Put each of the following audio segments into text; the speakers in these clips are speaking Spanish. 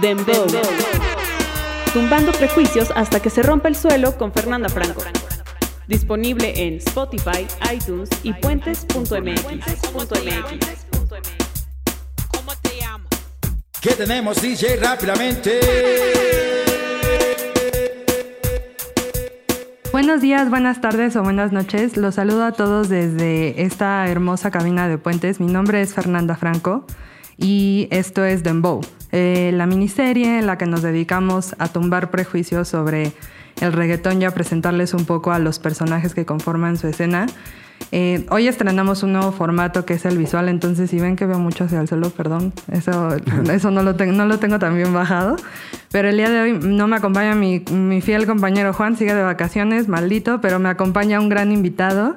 Dembow. Tumbando prejuicios hasta que se rompa el suelo con Fernanda Franco. Disponible en Spotify, iTunes y puentes.mx. ¿Cómo te llamas? ¿Qué tenemos, DJ? Rápidamente. Buenos días, buenas tardes o buenas noches. Los saludo a todos desde esta hermosa cabina de puentes. Mi nombre es Fernanda Franco y esto es Dembow, eh, la miniserie en la que nos dedicamos a tumbar prejuicios sobre el reggaetón y a presentarles un poco a los personajes que conforman su escena. Eh, hoy estrenamos un nuevo formato que es el visual, entonces si ven que veo mucho hacia el suelo, perdón, eso, eso no, lo no lo tengo tan bien bajado. Pero el día de hoy no me acompaña mi, mi fiel compañero Juan, sigue de vacaciones, maldito, pero me acompaña un gran invitado.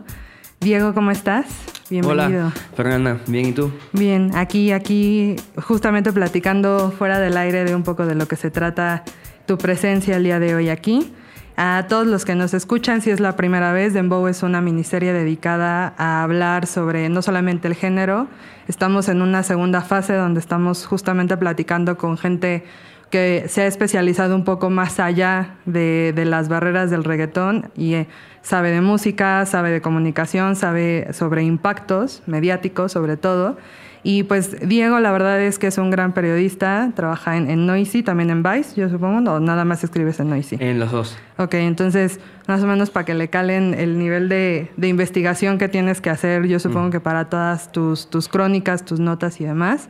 Diego, ¿cómo estás? Bienvenido. Hola, Fernanda, bien, ¿y tú? Bien, aquí, aquí, justamente platicando fuera del aire de un poco de lo que se trata tu presencia el día de hoy aquí. A todos los que nos escuchan, si es la primera vez, Dembow es una miniserie dedicada a hablar sobre no solamente el género, estamos en una segunda fase donde estamos justamente platicando con gente que se ha especializado un poco más allá de, de las barreras del reggaetón y eh, sabe de música, sabe de comunicación, sabe sobre impactos mediáticos sobre todo. Y pues Diego, la verdad es que es un gran periodista, trabaja en, en Noisy, también en Vice, yo supongo, o nada más escribes en Noisy. En los dos. Ok, entonces, más o menos para que le calen el nivel de, de investigación que tienes que hacer, yo supongo que para todas tus, tus crónicas, tus notas y demás.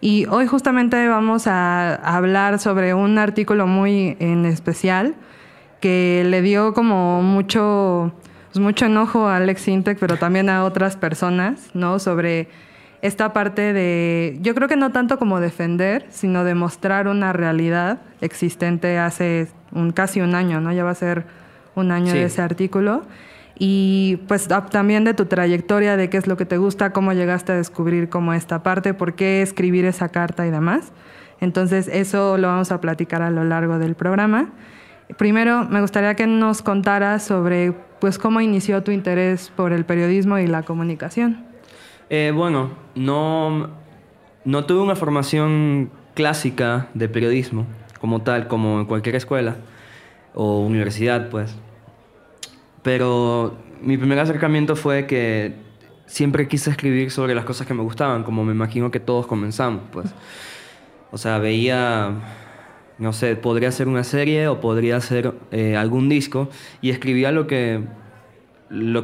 Y hoy justamente vamos a hablar sobre un artículo muy en especial que le dio como mucho, pues mucho enojo a Alex Intec, pero también a otras personas, ¿no? Sobre esta parte de, yo creo que no tanto como defender, sino demostrar una realidad existente hace un, casi un año, ¿no? Ya va a ser un año Sí. de ese artículo. Y pues también de tu trayectoria, de qué es lo que te gusta, cómo llegaste a descubrir como esta parte, por qué escribir esa carta y demás. Entonces eso lo vamos a platicar a lo largo del programa. Primero, me gustaría que nos contaras sobre pues cómo inició tu interés por el periodismo y la comunicación. Eh, bueno, no, no tuve una formación clásica de periodismo como tal, como en cualquier escuela o universidad, pues. Pero mi primer acercamiento fue que siempre quise escribir sobre las cosas que me gustaban, como me imagino que todos comenzamos, pues. O sea, veía, no sé, podría ser una serie o podría ser eh, algún disco y escribía lo que lo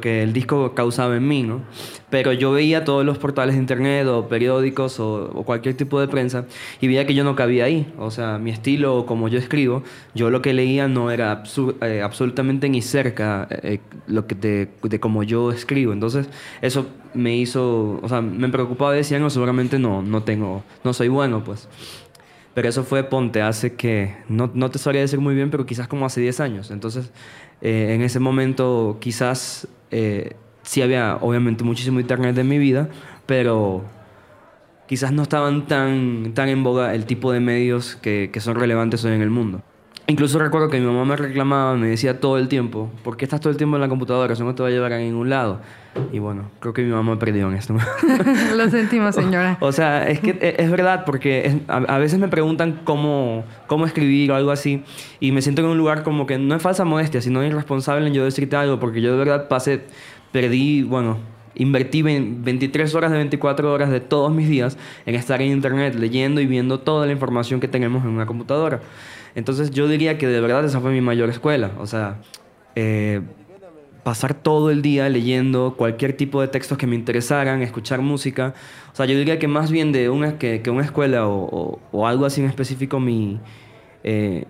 que, el disco causaba en mí, ¿no? Pero yo veía todos los portales de internet o periódicos o, cualquier tipo de prensa y veía que yo no cabía ahí. O sea, mi estilo o como yo escribo, yo lo que leía no era eh, absolutamente ni cerca eh, lo que de, de como yo escribo. Entonces, eso me hizo, o sea, me preocupaba, decía, no, seguramente no, no tengo, no soy bueno, pues. Pero eso fue, ponte, hace que, no, no te sabría decir muy bien, pero quizás como hace 10 años. Entonces, eh, en ese momento quizás eh, sí había, obviamente, muchísimo internet en mi vida, pero quizás no estaban tan, tan en boga el tipo de medios que, que son relevantes hoy en el mundo. Incluso recuerdo que mi mamá me reclamaba, me decía todo el tiempo, ¿por qué estás todo el tiempo en la computadora? Eso no te va a llevar a ningún lado. Y bueno, creo que mi mamá perdió en esto. Lo sentimos, señora. O sea, es que e- es verdad, porque es- a, a veces me preguntan cómo, cómo escribir o algo así, y me siento en un lugar como que no es falsa modestia, sino irresponsable en yo decirte algo, porque yo de verdad pasé, perdí, bueno, invertí vein- 23 horas de 24 horas de todos mis días en estar en internet leyendo y viendo toda la información que tenemos en una computadora. Entonces yo diría que de verdad esa fue mi mayor escuela, o sea... eh, pasar todo el día leyendo cualquier tipo de textos que me interesaran, escuchar música. O sea, yo diría que más bien de una, que, que una escuela o, o- o algo así en específico, mi, eh,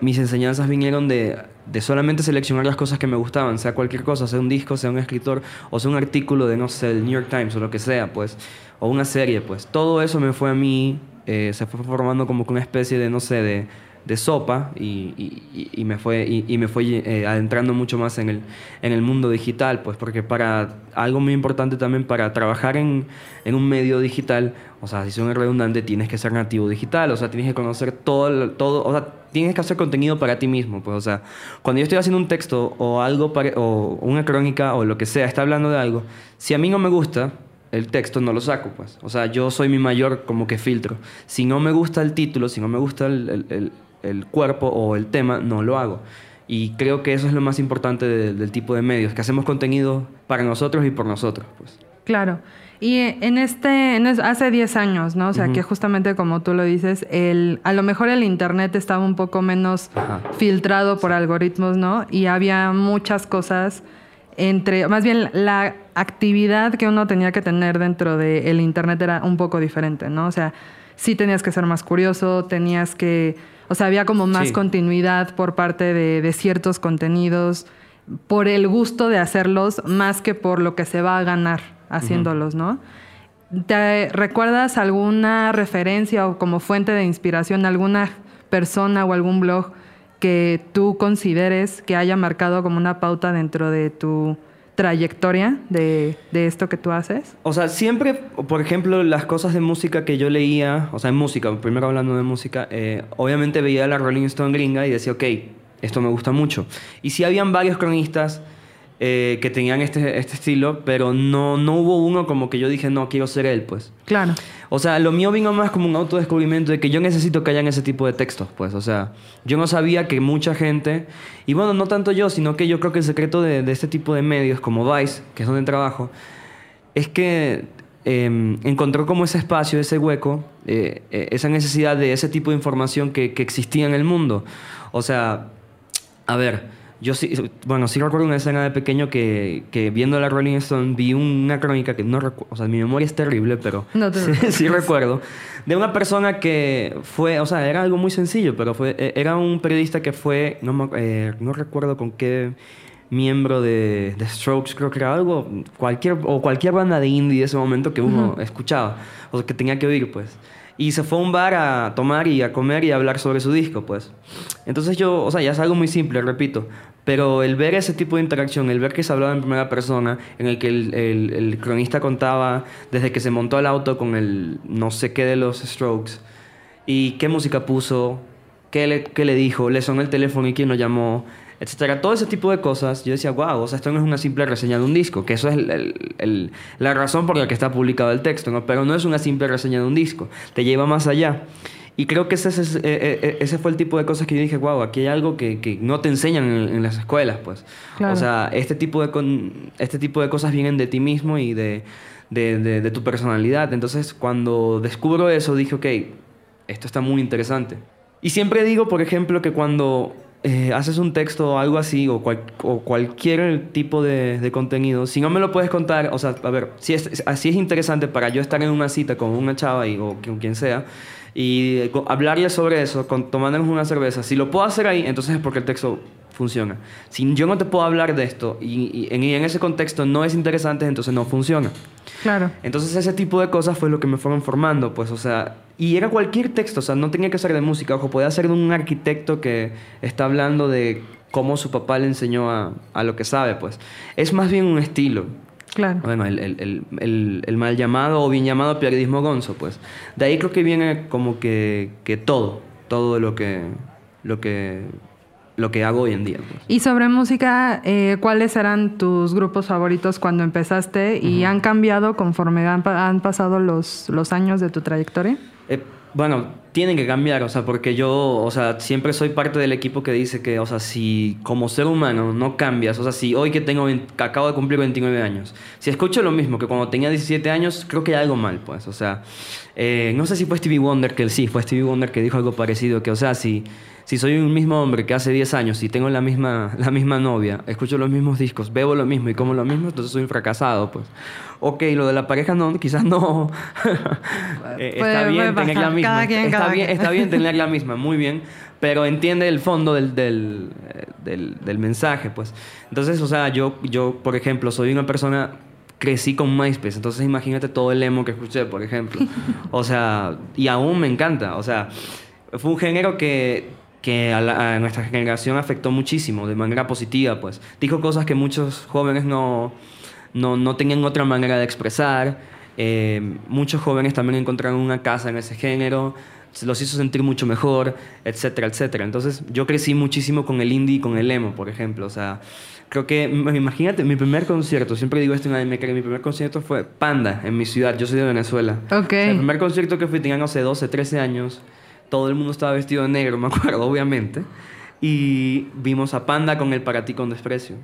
mis enseñanzas vinieron de, de solamente seleccionar las cosas que me gustaban, sea cualquier cosa, sea un disco, sea un escritor, o sea un artículo de, no sé, el New York Times o lo que sea, pues, o una serie, pues. Todo eso me fue a mí, eh, se fue formando como que una especie de, no sé, de, de sopa y, me fue, y, me fue eh, adentrando mucho más en el, en el mundo digital, pues porque para algo muy importante también para trabajar en, en un medio digital, o sea, si soy redundante, tienes que ser nativo digital, o sea, tienes que conocer todo, todo o sea, tienes que hacer contenido para ti mismo, pues, o sea, cuando yo estoy haciendo un texto o algo, pare- o una crónica o lo que sea, está hablando de algo, si a mí no me gusta, el texto, no lo saco, pues. O sea, yo soy mi mayor como que filtro. Si no me gusta el título, si no me gusta el- el cuerpo o el tema, no lo hago. Y creo que eso es lo más importante de- del tipo de medios, que hacemos contenido para nosotros y por nosotros, pues. Claro. Y en este, en es- hace 10 años, ¿no? O sea, que justamente como tú lo dices, el, a lo mejor el Internet estaba un poco menos Ajá. filtrado por algoritmos, ¿no? Y había muchas cosas entre, más bien la actividad que uno tenía que tener dentro del Internet era un poco diferente, ¿no? O sea, sí tenías que ser más curioso, tenías que, o sea, había como más Sí. continuidad por parte de, de ciertos contenidos, por el gusto de hacerlos, más que por lo que se va a ganar haciéndolos, ¿no? ¿Te recuerdas alguna referencia o como fuente de inspiración, alguna persona o algún blog que tú consideres que haya marcado como una pauta dentro de tu trayectoria de, de esto que tú haces? O sea, siempre, por ejemplo, las cosas de música que yo leía, o sea, en música, primero hablando de música, eh, obviamente veía la Rolling Stone gringa y decía, ok, esto me gusta mucho. Y sí habían varios cronistas eh, que tenían este, este estilo, pero no, no hubo uno como que yo dije, no, quiero ser él, pues. Claro. O sea, lo mío vino más como un autodescubrimiento de que yo necesito que hayan ese tipo de textos, pues. O sea, yo no sabía que mucha gente, y bueno, no tanto yo, sino que yo creo que el secreto de, de este tipo de medios, como Vice, que es donde trabajo, es que eh, encontró como ese espacio, ese hueco, eh, eh, esa necesidad de ese tipo de información que, que existía en el mundo. O sea, a ver, yo sí, bueno, sí recuerdo una escena de pequeño que, que viendo la Rolling Stone vi una crónica que no recuerdo, o sea, mi memoria es terrible, pero No te sí, sí recuerdo, de una persona que fue, o sea, era algo muy sencillo, pero fue, eh, era un periodista que fue, no, eh, no recuerdo con qué miembro de, de Strokes, creo que era algo, cualquier, o cualquier banda de indie de ese momento que uno escuchaba, o que tenía que oír, pues. Y se fue a un bar a tomar y a comer y a hablar sobre su disco, pues. Entonces yo, o sea, ya es algo muy simple, repito. Pero el ver ese tipo de interacción, el ver que se hablaba en primera persona, en el que el, el- cronista contaba desde que se montó al auto con el no sé qué de los Strokes, y qué música puso, qué le, qué le dijo, le sonó el teléfono y quién lo llamó, etcétera. Todo ese tipo de cosas, yo decía, wow, o sea, esto no es una simple reseña de un disco, que eso es el- el- el- la razón por la que está publicado el texto, ¿no? Pero no es una simple reseña de un disco, te lleva más allá. Y creo que ese, ese, eh, eh, ese fue el tipo de cosas que yo dije, wow, aquí hay algo que, que no te enseñan en, en las escuelas, pues. Claro. O sea, este tipo, de con- este tipo de cosas vienen de ti mismo y de, de, de- de tu personalidad. Entonces, cuando descubro eso, dije, ok, esto está muy interesante. Y siempre digo, por ejemplo, que cuando eh, haces un texto o algo así, o, cual- o cualquier tipo de, contenido, si no me lo puedes contar, o sea, a ver, si es, así es interesante para yo estar en una cita con una chava o con quien sea, y eh, hablarle sobre eso, con, tomándonos una cerveza, si lo puedo hacer ahí, entonces es porque el texto funciona. Si yo no te puedo hablar de esto y, y en, y en ese contexto no es interesante, entonces no funciona. Claro. Entonces ese tipo de cosas fue lo que me fueron formando, pues, o sea, y era cualquier texto, o sea, no tenía que ser de música, ojo, podía ser de un arquitecto que está hablando de cómo su papá le enseñó a, a lo que sabe, pues. Es más bien un estilo. Claro. Bueno, el, el- el- el- el mal llamado o bien llamado periodismo gonzo, pues. De ahí creo que viene como que, que todo, todo lo que, lo que, lo que hago hoy en día. pues. Y sobre música, eh, ¿cuáles eran tus grupos favoritos cuando empezaste y han cambiado conforme han, pa- han pasado los, los años de tu trayectoria? Eh, bueno, tienen que cambiar, o sea, porque yo, o sea, siempre soy parte del equipo que dice que, o sea, si como ser humano no cambias, o sea, si hoy que tengo, 20 que acabo de cumplir 29 años, si escucho lo mismo que cuando tenía 17 años, creo que hay algo mal, pues, o sea, eh, no sé si fue Stevie Wonder, que sí, fue Stevie Wonder que dijo algo parecido, que, o sea, si, si soy un mismo hombre que hace 10 años y tengo la misma, la misma novia, escucho los mismos discos, bebo lo mismo y como lo mismo, entonces soy un fracasado, pues. Ok, lo de la pareja no, quizás no. Eh, está bien tener la misma. Cada quien, está, bien, está bien tener la misma, muy bien. Pero entiende el fondo del, del, del- del mensaje, pues. Entonces, o sea, yo, yo, por ejemplo, soy una persona crecí con MySpace, entonces imagínate todo el emo que escuché, por ejemplo. O sea, y aún me encanta. O sea, fue un género que, que a, la- a nuestra generación afectó muchísimo, de manera positiva, pues. Dijo cosas que muchos jóvenes no, no, no tenían otra manera de expresar. Eh, muchos jóvenes también encontraron una casa en ese género. Los hizo sentir mucho mejor, etcétera, etcétera. Entonces yo crecí muchísimo con el indie y con el emo, por ejemplo. O sea, creo que, imagínate, mi primer concierto, siempre digo esto en AMK, que mi primer concierto fue Panda, en mi ciudad, yo soy de Venezuela. Ok. O sea, el primer concierto que fui tenía, no sé, 12, 13 años, todo el mundo estaba vestido de negro, me acuerdo, obviamente. Y vimos a Panda con el Para ti con desprecio.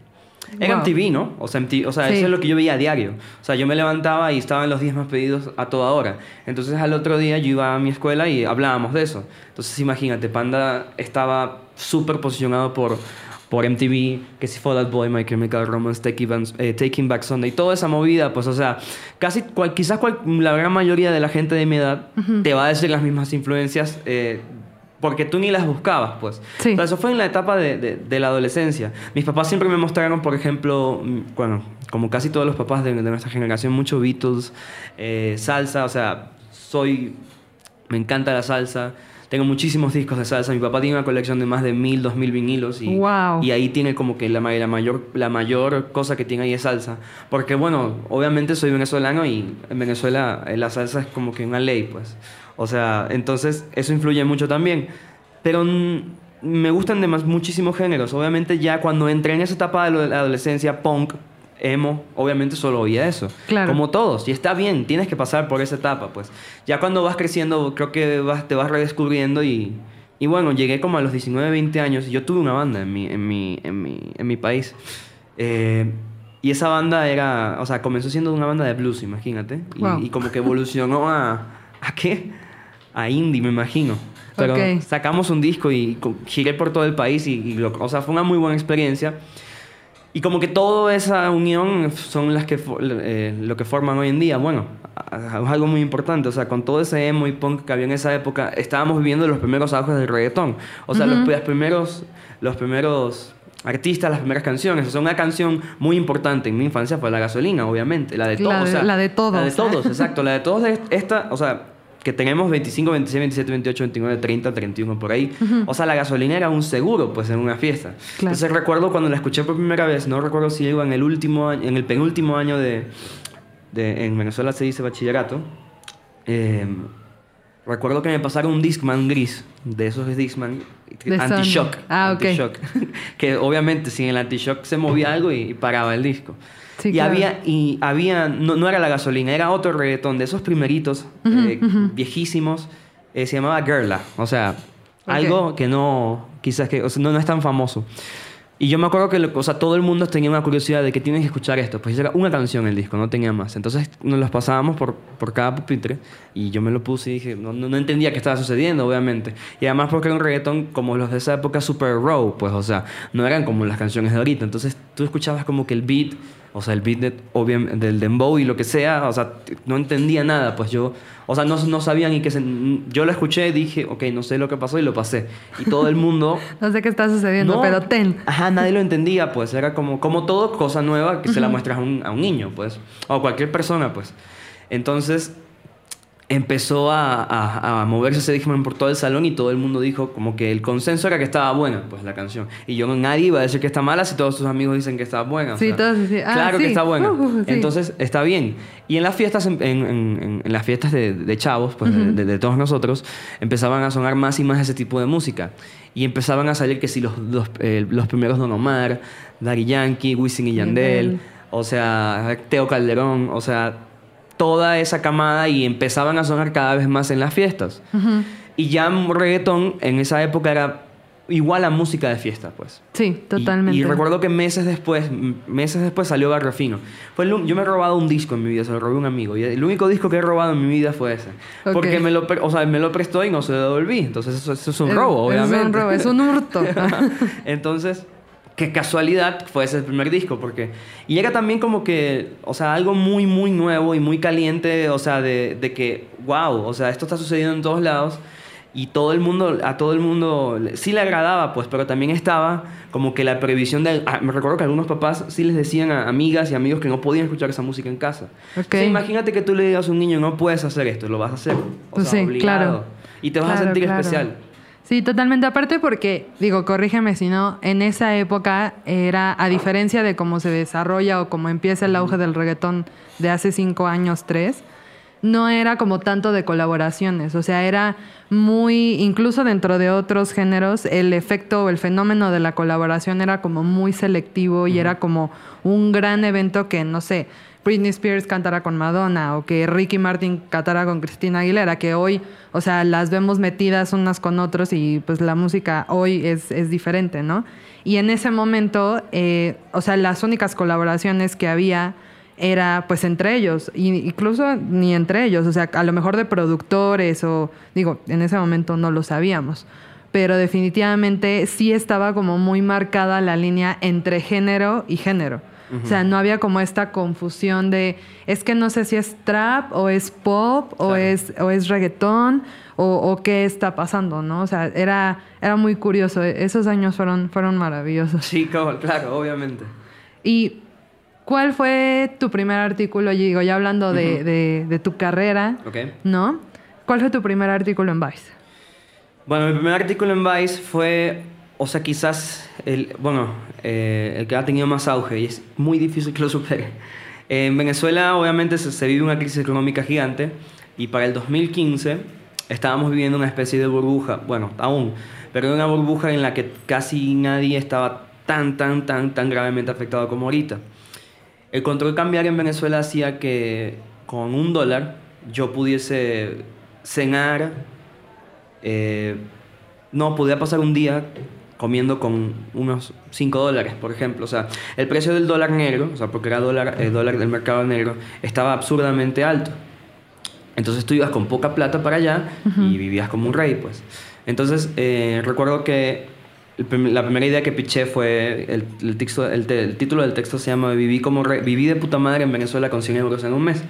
Era Wow. MTV, ¿no? O sea, MTV, o sea Sí. eso es lo que yo veía a diario. O sea, yo me levantaba y estaban los 10 más pedidos a toda hora. Entonces, al otro día yo iba a mi escuela y hablábamos de eso. Entonces, imagínate, Panda estaba súper posicionado por, por MTV, que si Fall Out Boy, My Chemical Romance, Taking Back, eh, Taking Back Sunday, toda esa movida, pues, o sea, casi, cual- quizás cual- la gran mayoría de la gente de mi edad te va a decir las mismas influencias. eh, porque tú ni las buscabas, pues. Sí. O sea, eso fue en la etapa de, de- de la adolescencia. Mis papás siempre me mostraron, por ejemplo, mm, bueno, como casi todos los papás de, de nuestra generación, mucho Beatles, eh, salsa, o sea, soy, me encanta la salsa. Tengo muchísimos discos de salsa. Mi papá tiene una colección de más de mil, dos mil vinilos. Y, Wow. y ahí tiene como que la, la, mayor, la mayor cosa que tiene ahí es salsa. Porque, bueno, obviamente soy venezolano y en Venezuela eh, la salsa es como que una ley, pues. O sea, entonces eso influye mucho también. Pero me gustan de más, muchísimos géneros. Obviamente ya cuando entré en esa etapa de la adolescencia, punk, emo, obviamente solo oía eso. Claro. Como todos. Y está bien, tienes que pasar por esa etapa, pues. Ya cuando vas creciendo, creo que vas, te vas redescubriendo y... Y bueno, llegué como a los 19, 20 años y yo tuve una banda en mi, en mi, en mi, en mi país. Eh, y esa banda era, o sea, comenzó siendo una banda de blues, imagínate. Y, Wow. y como que evolucionó a... ¿A qué? A indie, me imagino. Pero Ok. sacamos un disco y giré por todo el país y, y lo- o sea, fue una muy buena experiencia. Y como que toda esa unión son las que eh, lo que forman hoy en día. Bueno, es algo muy importante. O sea, con todo ese emo y punk que había en esa época, estábamos viviendo los primeros auges del reggaetón. O sea, los, los primeros, los primeros artistas, las primeras canciones. O sea, una canción muy importante en mi infancia fue La Gasolina, obviamente. La de La todos. de- o sea, la de todos. La de todos, exacto. La de todos. esta, o sea, que tenemos 25, 26, 27, 28, 29, 30, 31 por ahí. O sea, la gasolina era un seguro, pues, en una fiesta. Claro. Entonces recuerdo cuando la escuché por primera vez, no recuerdo si iba en el último año, en el penúltimo año de, de en Venezuela se dice bachillerato. eh, recuerdo que me pasaron un Discman gris, de esos Discman anti-shock. Ah, ok. anti-shock. que obviamente sin el anti-shock se movía algo y, y paraba el disco. Sí, y claro. había, y había no, no era la gasolina, era otro reggaetón de esos primeritos, eh, viejísimos, eh, se llamaba Girla. O sea, Ok. algo que no, quizás que, o sea, no, no es tan famoso. Y yo me acuerdo que o sea, todo el mundo tenía una curiosidad de que tienes que escuchar esto. Pues era una canción el disco, no tenía más. Entonces nos los pasábamos por, por cada pupitre y yo me lo puse y dije, no, no, entendía qué estaba sucediendo, obviamente. Y además porque era un reggaetón como los de esa época super raw, pues, o sea, no eran como las canciones de ahorita. Entonces tú escuchabas como que el beat, o sea, el beat de- obvia- del dembow y lo que sea, o sea, no entendía nada, pues yo, o sea, no, no sabía ni qué se... Yo lo escuché, dije, ok, no sé lo que pasó y lo pasé. Y todo el mundo... No sé qué está sucediendo, No, pero ten. Ajá, nadie lo entendía, pues. Era como, como todo, cosa nueva que se la muestras a un, a un niño, pues. O a cualquier persona, pues. Entonces, empezó a, a, a moverse ese Discman por todo el salón y todo el mundo dijo como que el consenso era que estaba buena, pues, la canción. Y yo, nadie iba a decir que está mala si todos sus amigos dicen que está buena. o Sí, sea, todos decían, ah, claro que está buena. Uh, uh, sí. Entonces, está bien. Y en las fiestas, en, en- en- en las fiestas de, de chavos, pues, de- de, de todos nosotros, empezaban a sonar más y más ese tipo de música. Y empezaban a salir que si los, los, eh, los primeros Don Omar, Daddy Yankee, Wisin y Yandel, Yandel. o sea, Teo Calderón, o sea, toda esa camada y empezaban a sonar cada vez más en las fiestas. Y ya reggaetón en esa época era igual a música de fiesta, pues. Sí, totalmente. Y, recuerdo que meses después, meses después salió Barrio Fino. Fue el yo me he robado un disco en mi vida, se lo robé a un amigo. Y el único disco que he robado en mi vida fue ese. Porque me lo, o sea, me lo prestó y no se lo devolví. Entonces eso, eso es un Es- robo, obviamente. Es un robo, es un hurto. Entonces, qué casualidad fue ese el primer disco, porque... Y era también como que, o sea, algo muy, muy nuevo y muy caliente, o sea, de, de que, wow, o sea, esto está sucediendo en todos lados. Y todo el mundo, a todo el mundo sí le agradaba, pues, pero también estaba como que la previsión de... ah, me recuerdo que algunos papás sí les decían a amigas y amigos que no podían escuchar esa música en casa. Ok. O sea, imagínate que tú le digas a un niño, no puedes hacer esto, lo vas a hacer. O Pues sea, sí, obligado. claro. Y te vas a sentir claro. especial. Sí, totalmente. Aparte porque, digo, corrígeme si no, en esa época era, a diferencia de cómo se desarrolla o cómo empieza el auge del reggaetón de hace cinco años, tres, no era como tanto de colaboraciones, o sea, era muy, incluso dentro de otros géneros, el efecto o el fenómeno de la colaboración era como muy selectivo y era como un gran evento que, no sé, Britney Spears cantara con Madonna o que Ricky Martin cantara con Cristina Aguilera, que hoy, o sea, las vemos metidas unas con otros y pues la música hoy es, es diferente, ¿no? Y en ese momento, eh, o sea, las únicas colaboraciones que había era pues entre ellos, incluso ni entre ellos, o sea, a lo mejor de productores o digo, en ese momento no lo sabíamos, pero definitivamente sí estaba como muy marcada la línea entre género y género. O sea, no había como esta confusión de, es que no sé si es trap o es pop o, es, o es reggaetón o, o, qué está pasando, ¿no? O sea, era, era muy curioso. Esos años fueron, fueron maravillosos. Sí, claro, claro, obviamente. Y ¿Cuál fue tu primer artículo, digo, ya hablando de, de, de tu carrera. ¿no? ¿Cuál fue tu primer artículo en Vice? Bueno, mi primer artículo en Vice fue, o sea, quizás el, bueno, eh, el que ha tenido más auge y es muy difícil que lo supere. En Venezuela, obviamente, se, se vive una crisis económica gigante y para el 2015 estábamos viviendo una especie de burbuja, bueno, aún, pero una burbuja en la que casi nadie estaba tan, tan, tan, tan gravemente afectado como ahorita. El control cambiario en Venezuela hacía que con un dólar yo pudiese cenar, eh, no, podía pasar un día comiendo con unos 5 dólares, por ejemplo. O sea, el precio del dólar negro, o sea, porque era dólar, el dólar del mercado negro, estaba absurdamente alto. Entonces tú ibas con poca plata para allá y vivías como un rey, pues. Entonces, eh, recuerdo que la primera idea que piché fue, el, el, texto, el, te- el título del texto se llama Viví, como rey- Viví de puta madre en Venezuela con 100 euros en un mes.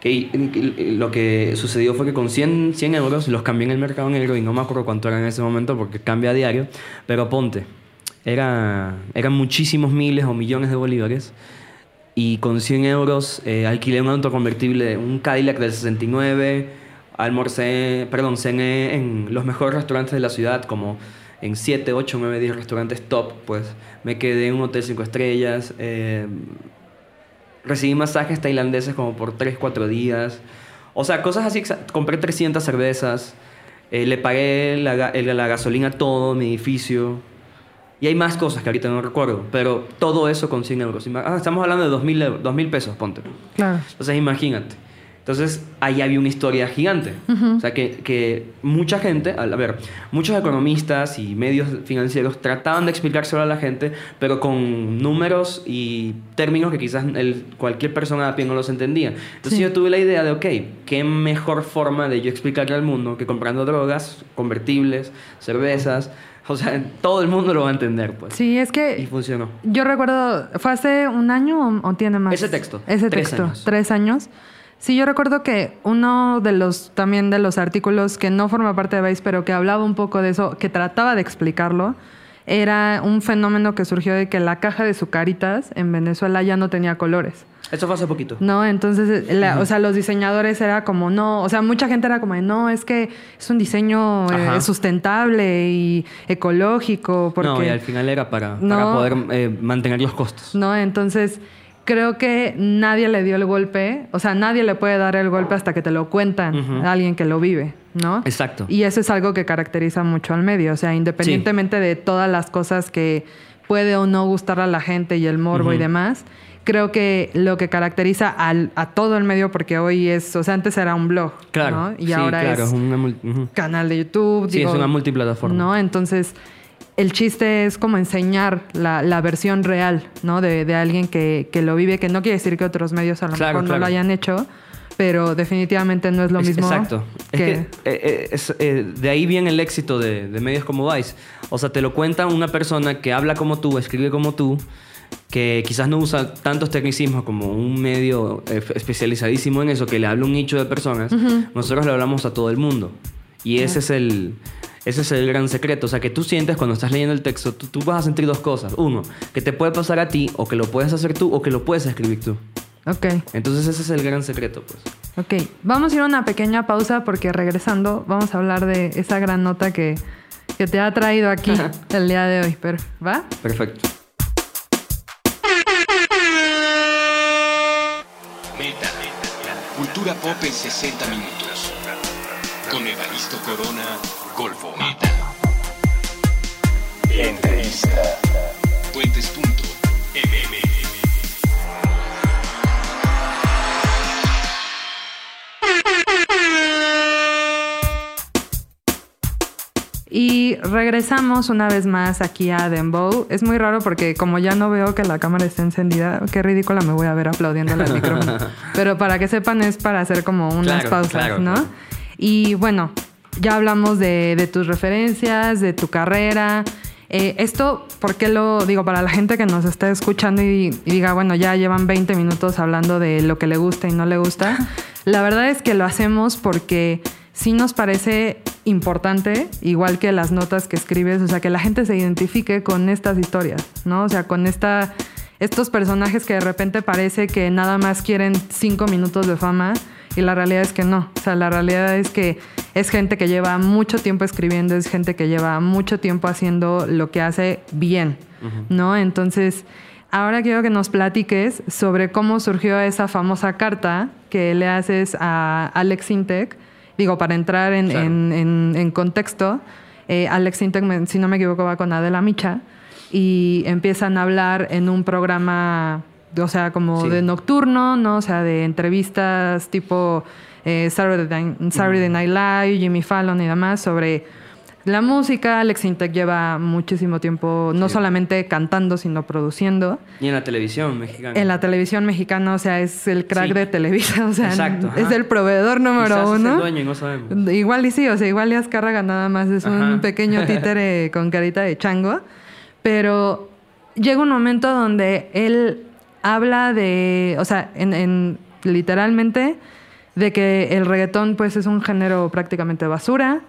Que, y- lo que sucedió fue que con 100, 100 euros los cambié en el mercado negro y no me acuerdo cuánto era en ese momento porque cambia a diario, pero ponte, era, eran muchísimos miles o millones de bolívares y con 100 euros eh, alquilé un auto convertible, un Cadillac del 69, almorcé, perdón, cené en los mejores restaurantes de la ciudad, como en 7, 8, 9, 10 restaurantes top, pues. Me quedé en un hotel 5 estrellas, eh, recibí masajes tailandeses como por 3, 4 días, o sea, cosas así, compré 300 cervezas, eh, le pagué la, la gasolina a todo mi edificio, y hay más cosas que ahorita no recuerdo, pero todo eso con 100 euros. Ah, estamos hablando de 2.000 euros- 2.000 pesos, ponte. Claro. Entonces imagínate. Entonces ahí había una historia gigante. O sea que, que mucha gente, a ver, muchos economistas y medios financieros trataban de explicárselo a la gente, pero con números y términos que quizás el- cualquier persona a pie no los entendía. Entonces Sí. yo tuve la idea de, ok, ¿qué mejor forma de yo explicarle al mundo que comprando drogas, convertibles, cervezas? O sea, todo el mundo lo va a entender, pues. Sí, es Y que funcionó. yo recuerdo, ¿fue hace un año o, o tiene más? Ese texto, Ese tres texto, años. tres años. Sí, yo recuerdo que uno de los, también de los artículos que no forma parte de Vice, pero que hablaba un poco de eso, que trataba de explicarlo, era un fenómeno que surgió de que la caja de Zucaritas en Venezuela ya no tenía colores. Eso fue hace poquito. No, entonces, la- o sea, los diseñadores era como, no, o sea, mucha gente era como, de, no, es que es un diseño eh, sustentable y ecológico, porque... No, y al final era para, para No. poder eh, mantener los costos. ¿no? Entonces, creo que nadie le dio el golpe, o sea, nadie le puede dar el golpe hasta que te lo cuentan a alguien que lo vive, ¿no? Exacto. Y eso es algo que caracteriza mucho al medio, o sea, independientemente de todas las cosas que puede o no gustar a la gente y el morbo y demás, creo que lo que caracteriza al- a todo el medio, porque hoy es, o sea, antes era un blog, Claro. ¿no? Y sí, ahora claro, es mul- ujú. canal de YouTube. Sí, digo, es una multiplataforma. ¿no? Entonces, el chiste es como enseñar la, la versión real, ¿no? De, de alguien que, que lo vive, que no quiere decir que otros medios a lo Claro, mejor no lo hayan hecho, pero definitivamente no es lo mismo Exacto. Es que... que, eh, eh, es, eh, de ahí viene el éxito de, de medios como Vice. O sea, te lo cuenta una persona que habla como tú, escribe como tú, que quizás no usa tantos tecnicismos como un medio especializadísimo en eso, que le habla un nicho de personas. Nosotros le hablamos a todo el mundo. Y ese es el... Ese es el gran secreto. O sea, que tú sientes cuando estás leyendo el texto, tú, tú vas a sentir dos cosas. Uno, que te puede pasar a ti, o que lo puedes hacer tú, o que lo puedes escribir tú. Ok, Entonces ese es el gran secreto, pues. ok. Vamos a ir a una pequeña pausa porque regresando vamos a hablar de esa gran nota que, que te ha traído aquí el día de hoy. Pero, ¿va? Perfecto. Meta, Cultura pop en 60 minutos. Con Evaristo Corona, Golfo Metal. Entrevista. Puentes.mm. Y regresamos una vez más aquí a Dembow. Es muy raro porque como ya no veo que la cámara está encendida, qué ridícula me voy a ver aplaudiendo al micrófono. Pero para que sepan es para hacer como unas Claro, pausas, claro, ¿no? Y bueno, ya hablamos de, de tus referencias, de tu carrera. Eh, esto, ¿por qué lo digo? Para la gente que nos está escuchando y, y diga, bueno, ya llevan 20 minutos hablando de lo que le gusta y no le gusta. La verdad es que lo hacemos porque sí nos parece importante, igual que las notas que escribes, o sea, que la gente se identifique con estas historias, ¿no? O sea, con esta, estos personajes que de repente parece que nada más quieren cinco minutos de fama y la realidad es que no. O sea, la realidad es que es gente que lleva mucho tiempo escribiendo, es gente que lleva mucho tiempo haciendo lo que hace bien, ¿no? Entonces, ahora quiero que nos platiques sobre cómo surgió esa famosa carta que le haces a Alex Intec. Digo, para entrar en, Claro. en- en- en contexto, eh, Alex Intec, si no me equivoco, va con Adela Micha y empiezan a hablar en un programa, o sea, como Sí. de nocturno, ¿no? O sea, de entrevistas tipo eh, Saturday, Night- Saturday Night Live, Jimmy Fallon y demás sobre la música. Alex Intec lleva muchísimo tiempo, no Sí. solamente cantando, sino produciendo. Y en la televisión mexicana. En la televisión mexicana, o sea, es el crack Sí. de Televisa, o sea, Exacto, es el proveedor número Quizás es el uno. dueño y no sabemos. Igual y sí, o sea, igual y Azcárraga nada más es un pequeño títere con carita de chango, pero llega un momento donde él habla de, o sea, en, en- literalmente de que el reggaetón pues es un género prácticamente basura,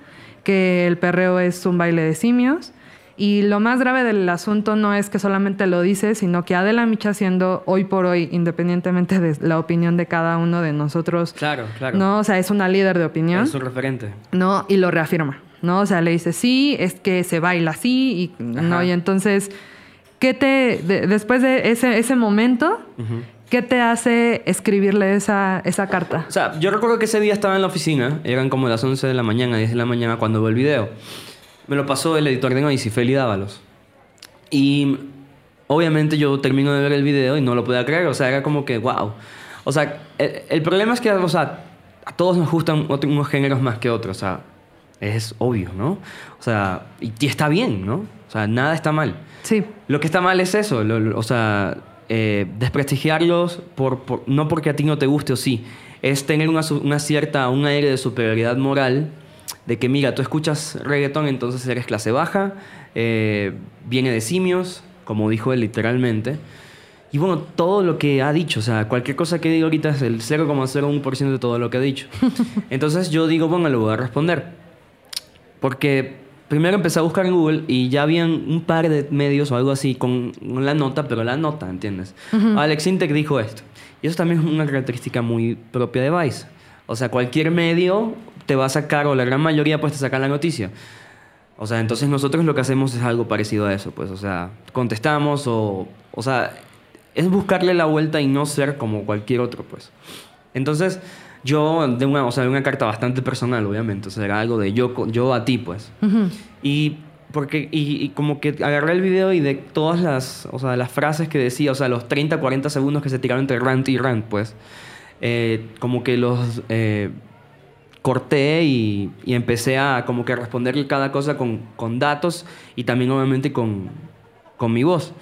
que el perreo es un baile de simios. Y lo más grave del asunto no es que solamente lo dice, sino que Adela Micha siendo hoy por hoy, independientemente de la opinión de cada uno de nosotros, Claro, claro. no, o sea, es una líder de opinión. Es un referente. ¿no? Y lo reafirma, ¿no? O sea, le dice, sí, es que se baila así, y, ¿no? Y entonces, ¿qué te, de- después de ese, ese momento, qué te hace escribirle esa, esa carta? O sea, yo recuerdo que ese día estaba en la oficina, eran como las 11 de la mañana, 10 de la mañana cuando veo el video. Me lo pasó el editor de Noisy, Feli Dávalos. Y obviamente yo termino de ver el video y no lo podía creer, o sea, era como que, wow. O sea, el, el problema es que, o sea, a todos nos gustan otro- unos géneros más que otros, o sea, es obvio, ¿no? O sea, y, y está bien, ¿no? O sea, nada está mal. Sí, Lo que está mal es eso, lo- lo- o sea, eh, desprestigiarlos por, por- no porque a ti no te guste o sí, es tener una, cierta, un aire de superioridad moral, de que mira, tú escuchas reggaetón, entonces eres clase baja, eh, viene de simios, como dijo él literalmente. Y bueno, todo lo que ha dicho, o sea, cualquier cosa que diga ahorita es el 0,01% de todo lo que ha dicho. Entonces yo digo, bueno, le voy a responder. Porque primero empecé a buscar en Google y ya habían un par de medios o algo así con la nota, pero la nota, ¿entiendes? Alex Intec dijo esto. Y eso también es una característica muy propia de Vice. O sea, cualquier medio te va a sacar, o la gran mayoría, pues te saca la noticia. O sea, entonces nosotros lo que hacemos es algo parecido a eso, pues, o sea, contestamos o, o sea, es buscarle la vuelta y no ser como cualquier otro, pues. Entonces, yo de una, o sea, de una carta bastante personal, obviamente, o sea, era algo de yo, yo a ti, pues. Y porque y, y como que agarré el video y de todas las, o sea, las frases que decía, o sea, los 30, 40 segundos que se tiraron entre rant y rant, pues, eh, como que los eh, corté y, y empecé a como que responderle cada cosa con, con datos y también obviamente con, con mi voz.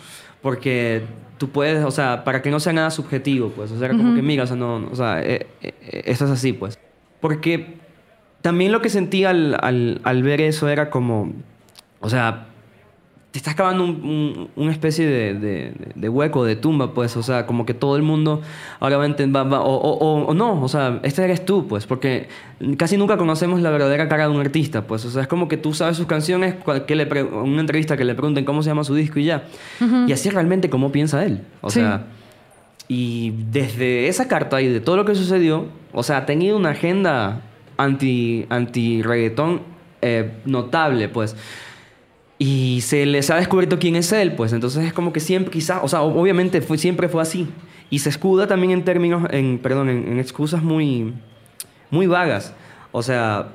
Porque tú puedes, o sea, para que no sea nada subjetivo, pues, o sea, como que mira, o sea, no, no, o sea, eh, eh, eh, esto es así, pues. Porque también lo que sentí al, al, al ver eso era como, o sea, te estás cavando un- un- una especie de, de- de hueco, de tumba, pues, o sea, como que todo el mundo ahora va a entender, o, o- o- o no, o sea, este eres tú, pues, porque casi nunca conocemos la verdadera cara de un artista, pues, o sea, es como que tú sabes sus canciones, que le pre- una entrevista que le pregunten cómo se llama su disco y ya, y así es realmente cómo piensa él, o Sí. sea, y desde esa carta y de todo lo que sucedió, o sea, ha tenido una agenda anti, anti reggaetón eh, notable, pues. Y se les ha descubierto quién es él, pues entonces es como que siempre, quizás, o sea, obviamente fue, siempre fue así. Y se escuda también en términos, en, perdón, en, en excusas muy, muy vagas. O sea,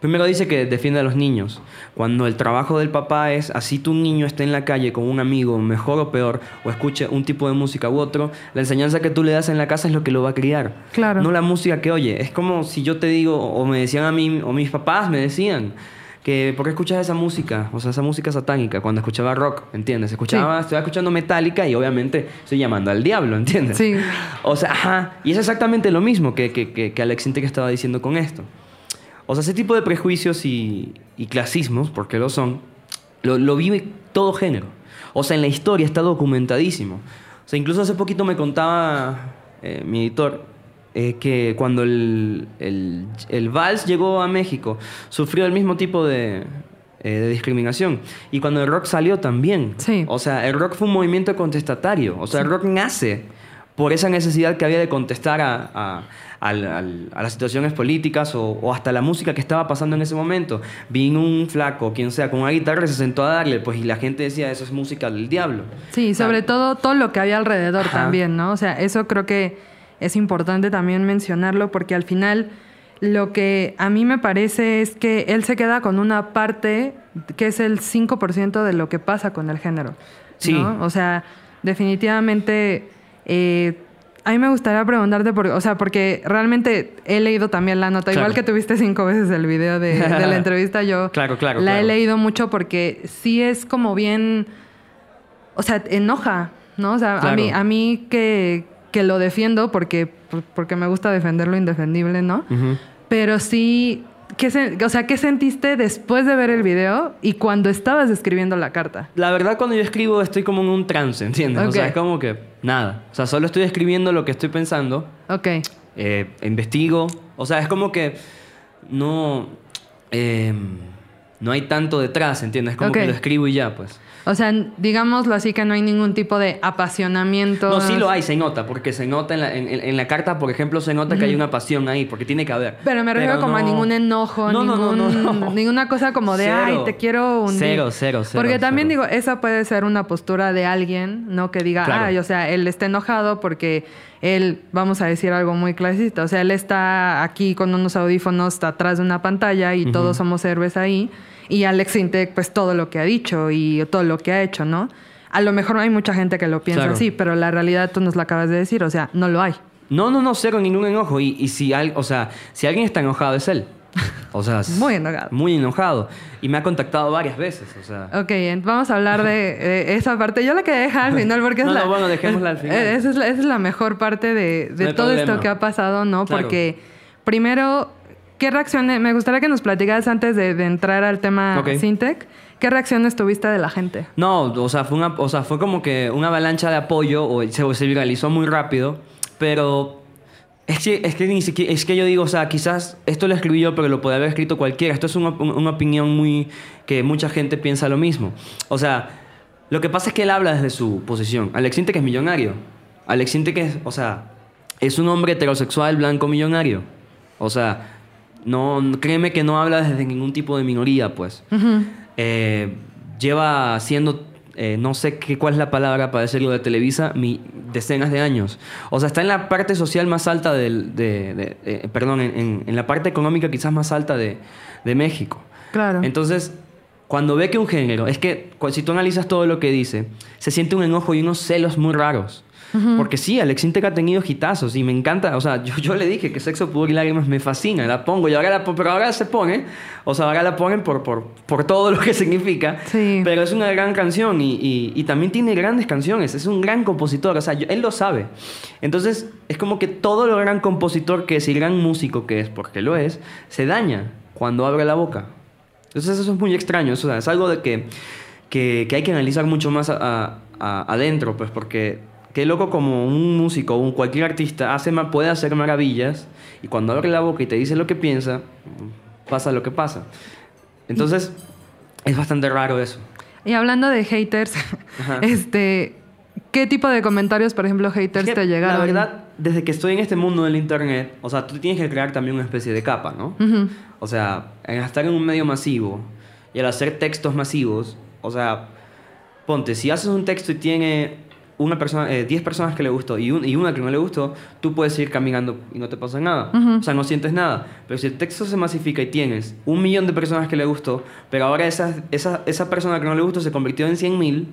primero dice que defiende a los niños. Cuando el trabajo del papá es, así tu niño esté en la calle con un amigo, mejor o peor, o escuche un tipo de música u otro, la enseñanza que tú le das en la casa es lo que lo va a criar. Claro. No la música que oye. Es como si yo te digo, o me decían a mí, o mis papás me decían, que ¿por qué escuchas esa música? O sea, esa música satánica, cuando escuchaba rock, ¿entiendes? Escuchaba, estoy escuchando Metallica y obviamente estoy llamando al diablo, ¿entiendes? Sí. O sea, ajá, y es exactamente lo mismo que, que, que, que Alex Intec estaba diciendo con esto. O sea, ese tipo de prejuicios y, y clasismos, porque lo son, lo, lo vive todo género. O sea, en la historia está documentadísimo. O sea, incluso hace poquito me contaba eh, mi editor eh, que cuando el, el, el vals llegó a México, sufrió el mismo tipo de, eh, de discriminación. Y cuando el rock salió también. Sí. O sea, el rock fue un movimiento contestatario. O sea, el rock nace por esa necesidad que había de contestar a, a, al- a las situaciones políticas o, o hasta la música que estaba pasando en ese momento. Vino un flaco, quien sea, con una guitarra y se sentó a darle, pues, y la gente decía, eso es música del diablo. Sí, sobre todo todo lo que había alrededor Ajá. también, ¿no? O sea, eso creo que es importante también mencionarlo porque al final lo que a mí me parece es que él se queda con una parte que es el 5% de lo que pasa con el género. Sí. ¿no? O sea, definitivamente eh, a mí me gustaría preguntarte, por, o sea, porque realmente he leído también la nota, igual que tuviste cinco veces el video de, de la entrevista, yo Claro, claro, la he leído mucho porque sí es como bien o sea, enoja, ¿no? O sea, a mí, a mí que, que lo defiendo porque, porque me gusta defender lo indefendible, ¿no? Pero sí, ¿qué se- o sea, ¿qué sentiste después de ver el video y cuando estabas escribiendo la carta? La verdad, cuando yo escribo, estoy como en un trance, ¿entiendes? O sea, es como que nada. O sea, solo estoy escribiendo lo que estoy pensando, Ok, eh, investigo. O sea, es como que no. eh, no hay tanto detrás, ¿entiendes? Es como que lo escribo y ya, pues. O sea, digámoslo así que no hay ningún tipo de apasionamiento. No, sí lo hay, se nota, porque se nota en la, en, en- en la carta, por ejemplo, se nota que hay una pasión ahí, porque tiene que haber. Pero me refiero como a ningún enojo, No, no, no, ningún- no, ninguna cosa como de, Cero. ay, te quiero hundir. Cero, cero, cero, Porque también cero. digo, esa puede ser una postura de alguien, ¿no? Que diga, Claro. ay, o sea, él está enojado porque él, vamos a decir algo muy clasista, o sea, él está aquí con unos audífonos atrás de una pantalla y todos somos héroes ahí. Y Alex Intec, pues todo lo que ha dicho y todo lo que ha hecho, ¿no? A lo mejor hay mucha gente que lo piensa Claro. así, pero la realidad tú nos la acabas de decir, o sea, no lo hay. No, no, no, cero, ningún enojo. Y, y si, al, o sea, si alguien está enojado, es él. O sea, Muy enojado. Muy enojado. Y me ha contactado varias veces, o sea. Ok, vamos a hablar de eh, esa parte. Yo la quería dejar al final porque es No, la. no, bueno, dejémosla al final. Esa es la, esa es la mejor parte de, de No todo esto problema. que ha pasado, ¿no? Claro. Porque primero, ¿qué reacciones? Me gustaría que nos platicaras antes de, de entrar al tema Ok. Sintec. ¿Qué reacciones tuviste de la gente? No, o sea, fue, una, o sea, fue como que una avalancha de apoyo, o se, se viralizó muy rápido, pero es que, es, que ni siquiera- es que yo digo, o sea, quizás esto lo escribí yo, pero lo puede haber escrito cualquiera. Esto es una, un- una opinión muy que mucha gente piensa lo mismo. O sea, lo que pasa es que él habla desde su posición. Alex Intec es millonario. Alex Intec es, o sea, es un hombre heterosexual blanco millonario. O sea, no, créeme que no habla desde ningún tipo de minoría, pues. Eh, lleva haciendo, eh, no sé qué, cuál es la palabra para decirlo de Televisa, mi, decenas de años. O sea, está en la parte social más alta del, de, de- eh, perdón, en, en- en la parte económica quizás más alta de, de México. Claro. Entonces, cuando ve que un género, es que si tú analizas todo lo que dice, se siente un enojo y unos celos muy raros. Porque sí, Alex Intec ha tenido hitazos y me encanta. O sea, yo, yo le dije que Sexo, Pudor y Lágrimas me fascina, la pongo. Y ahora la, pero ahora se pone, o sea, ahora la ponen por, por, por todo lo que significa. Sí. Pero es una gran canción y, y- y también tiene grandes canciones. Es un gran compositor, o sea, yo- él lo sabe. Entonces, es como que todo lo gran compositor que es y gran músico que es, porque lo es, se daña cuando abre la boca. Entonces, eso es muy extraño. O sea, es algo de que, que, que hay que analizar mucho más a- a- adentro, pues, porque qué loco como un músico un cualquier artista hace, puede hacer maravillas y cuando abre la boca y te dice lo que piensa, pasa lo que pasa. Entonces, es bastante raro eso. Y hablando de haters, Ajá. este, ¿qué tipo de comentarios, por ejemplo, haters Es que, te llegaron? La verdad, desde que estoy en este mundo del internet, o sea, tú tienes que crear también una especie de capa, ¿no? O sea, en estar en un medio masivo y al hacer textos masivos, O sea, ponte, si haces un texto y tiene una persona, eh, 10 personas que le gustó y, un- y una que no le gustó, tú puedes ir caminando y no te pasa nada. O sea, no sientes nada. Pero si el texto se masifica y tienes un millón de personas que le gustó, pero ahora esa, esa, esa persona que no le gustó se convirtió en 100 mil,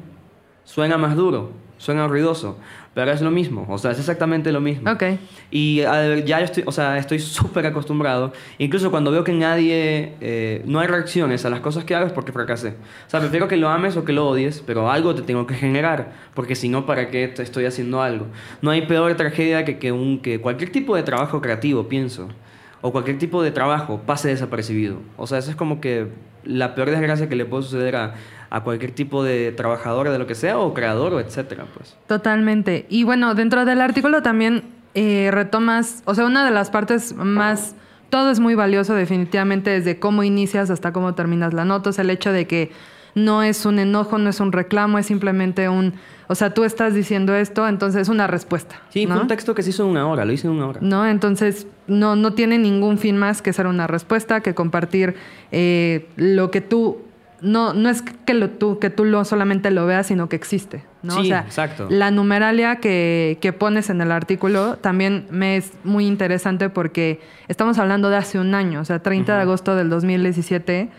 suena más duro, suena ruidoso. Pero es lo mismo, o sea, es exactamente lo mismo. Ok. Y ver, ya yo estoy, o sea, estoy súper acostumbrado. Incluso cuando veo que nadie, eh, no hay reacciones a las cosas que hago es porque fracasé. O sea, prefiero que lo ames o que lo odies, pero algo te tengo que generar, porque si no, ¿para qué te estoy haciendo algo? No hay peor tragedia que, que, un, que cualquier tipo de trabajo creativo, pienso, o cualquier tipo de trabajo pase desapercibido. O sea, eso es como que la peor desgracia que le puede suceder a, a cualquier tipo de trabajador de lo que sea, o creador, o etcétera, pues. Totalmente. Y bueno, dentro del artículo también eh, retomas, o sea, una de las partes más, todo es muy valioso definitivamente desde cómo inicias hasta cómo terminas la nota, o sea, el hecho de que no es un enojo, no es un reclamo, es simplemente un, o sea, tú estás diciendo esto, entonces es una respuesta. Sí, ¿no? fue un texto que se hizo en una hora, lo hice en una hora. ¿no? Entonces, no, no tiene ningún fin más que ser una respuesta, que compartir eh, lo que tú. No, no es que, lo, tú, que tú lo solamente lo veas, sino que existe. ¿no? Sí, o sea, exacto. La numeralia que, que pones en el artículo también me es muy interesante porque estamos hablando de hace un año, o sea, 30 de agosto del 2017,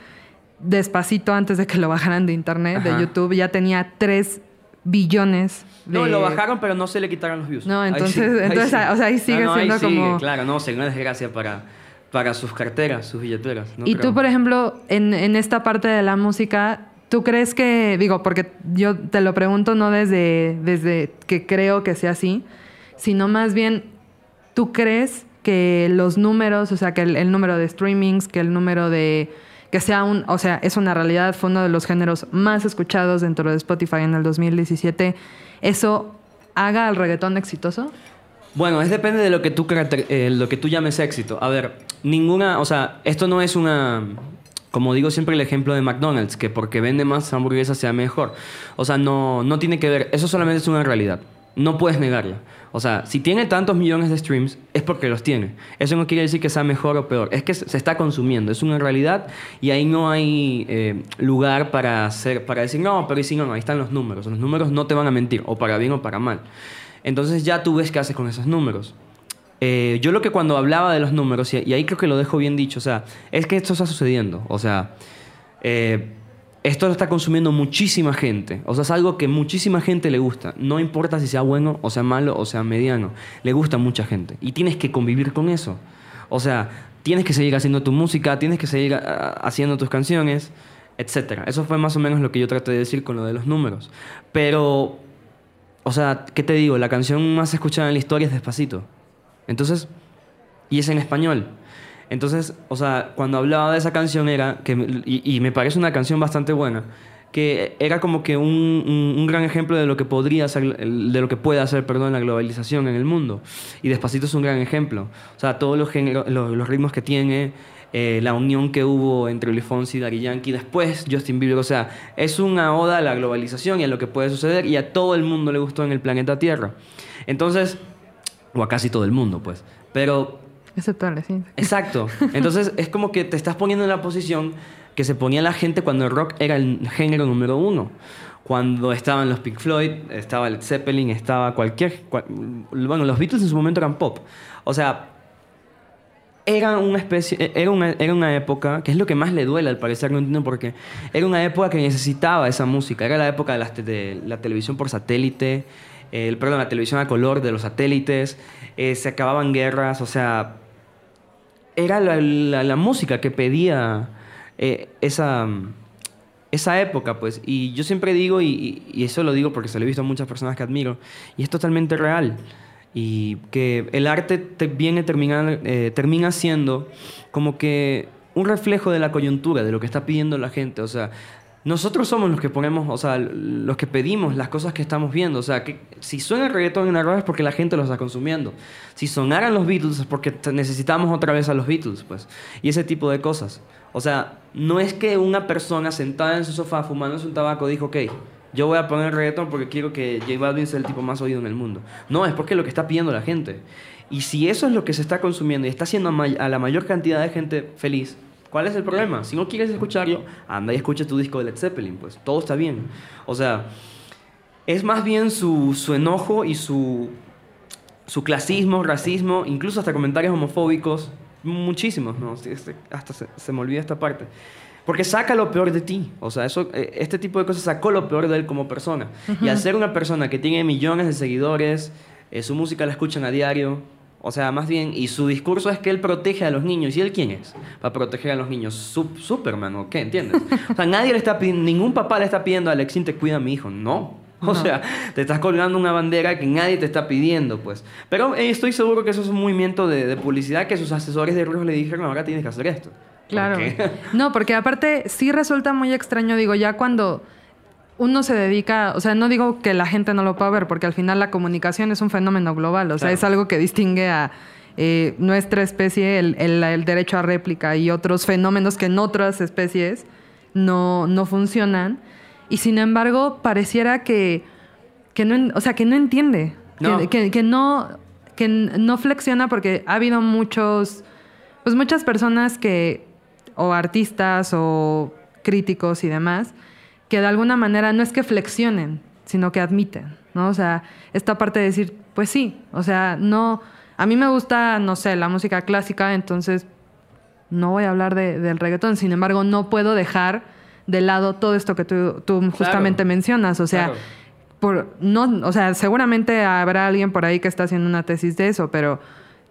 despacito antes de que lo bajaran de internet, Ajá. de YouTube, ya tenía 3 billones. De... No, lo bajaron, pero no se le quitaron los views. No, Ahí entonces- ahí entonces, sí. o sea, ahí sigue no, siendo como- Claro, no, sería una desgracia para, para sus carteras, sus billeteras. no y creo. tú, por ejemplo, en, en esta parte de la música, ¿tú crees que, digo, porque yo te lo pregunto no desde, desde que creo que sea así, sino más bien, ¿tú crees que los números, o sea, que el, el número de streamings, que el número de... que sea un, o sea, es una realidad, fue uno de los géneros más escuchados dentro de Spotify en el 2017, ¿eso haga al reggaetón exitoso? Bueno, es depende de lo que tú eh, lo que tú llames éxito. A ver, ninguna, o sea, esto no es una como digo siempre el ejemplo de McDonald's, que porque vende más hamburguesas sea mejor. O sea, no no tiene que ver, eso solamente es una realidad. No puedes negarla. O sea, si tiene tantos millones de streams, es porque los tiene. Eso no quiere decir que sea mejor o peor. Es que se está consumiendo. Es una realidad y ahí no hay eh, lugar para, hacer, para decir, no, pero si no, no, ahí están los números. Los números no te van a mentir, o para bien o para mal. Entonces ya tú ves qué haces con esos números. Eh, yo lo que cuando hablaba de los números, y, ahí creo que lo dejo bien dicho, o sea, es que esto está sucediendo. O sea, eh, esto lo está consumiendo muchísima gente. O sea, es algo que muchísima gente le gusta. No importa si sea bueno o sea malo o sea mediano. Le gusta a mucha gente. Y tienes que convivir con eso. O sea, tienes que seguir haciendo tu música, tienes que seguir ah, haciendo tus canciones, etc. Eso fue más o menos lo que yo traté de decir con lo de los números. Pero, o sea, ¿qué te digo? La canción más escuchada en la historia es Despacito. Entonces, y es en español. Entonces, o sea, cuando hablaba de esa canción era, que, y, me parece una canción bastante buena, que era como que un, un- gran ejemplo de lo que podría el- de lo que puede hacer, perdón, la globalización en el mundo. Y Despacito es un gran ejemplo. O sea, todos los, los ritmos que tiene, eh, la unión que hubo entre Luis Fonsi y Daddy Yankee, después Justin Bieber, o sea, es una oda a la globalización y a lo que puede suceder y a todo el mundo le gustó en el planeta Tierra. Entonces, o a casi todo el mundo, pues. Pero Excepto a la ciencia. Exacto. Entonces es como que te estás poniendo en la posición que se ponía la gente cuando el rock era el género número uno. Cuando estaban los Pink Floyd, estaba Led Zeppelin, estaba cualquier... cual- bueno, los Beatles en su momento eran pop. O sea, era una especie... Era una, era una época, que es lo que más le duele al parecer, no entiendo por qué. Era una época que necesitaba esa música. Era la época de, te- de la televisión por satélite, el, perdón, la televisión a color de los satélites, eh, se acababan guerras, o sea, era la, la- la música que pedía eh, esa, esa época, pues. Y yo siempre digo, y- y eso lo digo porque se lo he visto a muchas personas que admiro, y es totalmente real. Y que el arte te viene terminar, eh, termina siendo como que un reflejo de la coyuntura, de lo que está pidiendo la gente. O sea, nosotros somos los que ponemos, o sea, los que pedimos las cosas que estamos viendo. O sea, que si suena el reggaetón en la es porque la gente lo está consumiendo. Si sonaran los Beatles es porque necesitamos otra vez a los Beatles, pues. Y ese tipo de cosas. O sea, no es que una persona sentada en su sofá fumándose un tabaco dijo, ok, yo voy a poner reggaetón porque quiero que J Balvin sea el tipo más oído en el mundo. No, es porque es lo que está pidiendo la gente. Y si eso es lo que se está consumiendo y está haciendo a, la mayor cantidad de gente feliz, ¿Cuál es el problema? Si no quieres escucharlo, anda y escucha tu disco de Led Zeppelin, pues todo está bien. O sea, es más bien su, su enojo y su, su clasismo, racismo, incluso hasta comentarios homofóbicos, muchísimos, ¿no? Sí, este- Hasta se, se me olvida esta parte. Porque saca lo peor de ti. O sea, eso, eh, este tipo de cosas sacó lo peor de él como persona. Y al ser una persona que tiene millones de seguidores, eh, su música la escuchan a diario. O sea, más bien, y su discurso es que él protege a los niños. ¿Y él quién es? Para proteger a los niños. Sup- Superman, ¿o qué? ¿Entiendes? O sea, nadie le está pidiendo, ningún papá le está pidiendo a Alexín te cuida a mi hijo. No. O sea, te estás colgando una bandera que nadie te está pidiendo, pues. Pero eh, estoy seguro que eso es un movimiento de, de publicidad que sus asesores de Ruiz le dijeron, ahora tienes que hacer esto. Claro. No, porque aparte sí resulta muy extraño, digo, ya cuando uno se dedica, o sea, no digo que la gente no lo pueda ver, porque al final la comunicación es un fenómeno global, o sea, Claro. es algo que distingue a eh, nuestra especie, el, el- el derecho a réplica y otros fenómenos que en otras especies no, no funcionan. Y sin embargo, pareciera que, que no, o sea, que no entiende, No. Que, que- que no, que no flexiona porque ha habido muchos, pues muchas personas que, o artistas o críticos y demás, que de alguna manera no es que flexionen, sino que admiten, ¿no? O sea, esta parte de decir, pues sí, o sea, no, a mí me gusta, no sé, la música clásica, entonces no voy a hablar de- del reggaetón, sin embargo, no puedo dejar de lado todo esto que tú, tú justamente mencionas, o sea, Claro. por, no, o sea, seguramente habrá alguien por ahí que está haciendo una tesis de eso, pero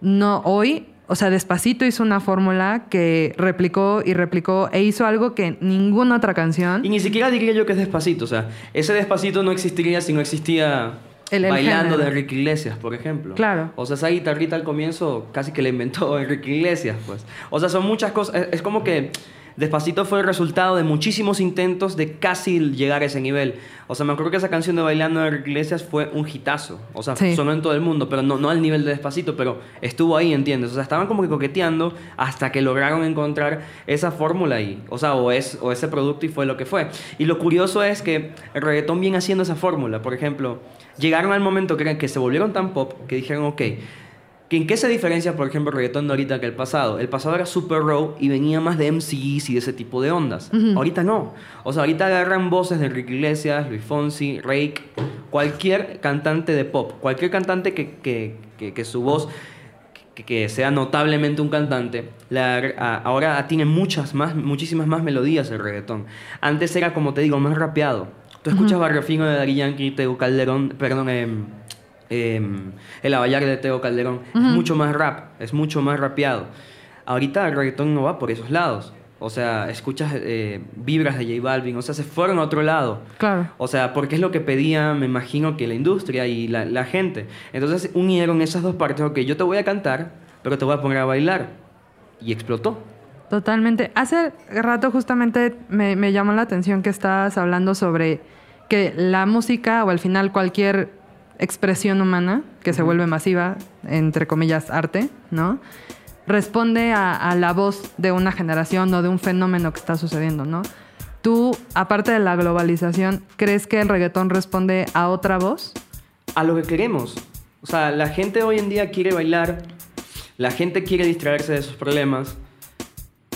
no hoy, o sea, Despacito hizo una fórmula que replicó y replicó e hizo algo que ninguna otra canción. Y ni siquiera diría yo que es despacito. O sea, ese despacito no existiría si no existía El- el bailando género. de Enrique Iglesias, por ejemplo. Claro. O sea, esa guitarrita al comienzo casi que la inventó Enrique Iglesias, pues. O sea, son muchas cosas. Es, es como que Despacito fue el resultado de muchísimos intentos de casi llegar a ese nivel. O sea, me acuerdo que esa canción de Bailando de Enrique Iglesias fue un hitazo. O sea, Sí. sonó en todo el mundo, pero no, no al nivel de Despacito, pero estuvo ahí, ¿entiendes? O sea, estaban como que coqueteando hasta que lograron encontrar esa fórmula ahí. O sea, o, es, o ese producto y fue lo que fue. Y lo curioso es que el reggaetón viene haciendo esa fórmula. Por ejemplo, llegaron al momento que, que se volvieron tan pop que dijeron, ok, ¿que ¿en qué se diferencia, por ejemplo, el reggaetón de ahorita que el pasado? El pasado era super raw y venía más de MCs y de ese tipo de ondas. Ahorita no. O sea, ahorita agarran voces de Enrique Iglesias, Luis Fonsi, Rake, cualquier cantante de pop, cualquier cantante que, que, que- que su voz que, sea notablemente un cantante, la- a- ahora tiene muchas más, muchísimas más melodías el reggaetón. Antes era, como te digo, más rapeado. Tú escuchas Barrio Fino de Daddy Yankee, Teo Calderón, perdón, em, em, El Abayar de Teo Calderón. Es mucho más rap, es mucho más rapeado. Ahorita el reggaetón no va por esos lados. O sea, escuchas eh, vibras de J Balvin, o sea, se fueron a otro lado. Claro. O sea, porque es lo que pedía, me imagino, que la industria y la, la gente. Entonces unieron esas dos partes. Ok, yo te voy a cantar, pero te voy a poner a bailar. Y explotó. Totalmente. Hace rato justamente me, me llamó la atención que estabas hablando sobre que la música o al final cualquier expresión humana que se vuelve masiva, entre comillas, arte, ¿no? Responde a, a la voz de una generación o de un fenómeno que está sucediendo, ¿no? Tú, aparte de la globalización, ¿crees que el reggaetón responde a otra voz? A lo que queremos. O sea, la gente hoy en día quiere bailar, la gente quiere distraerse de sus problemas.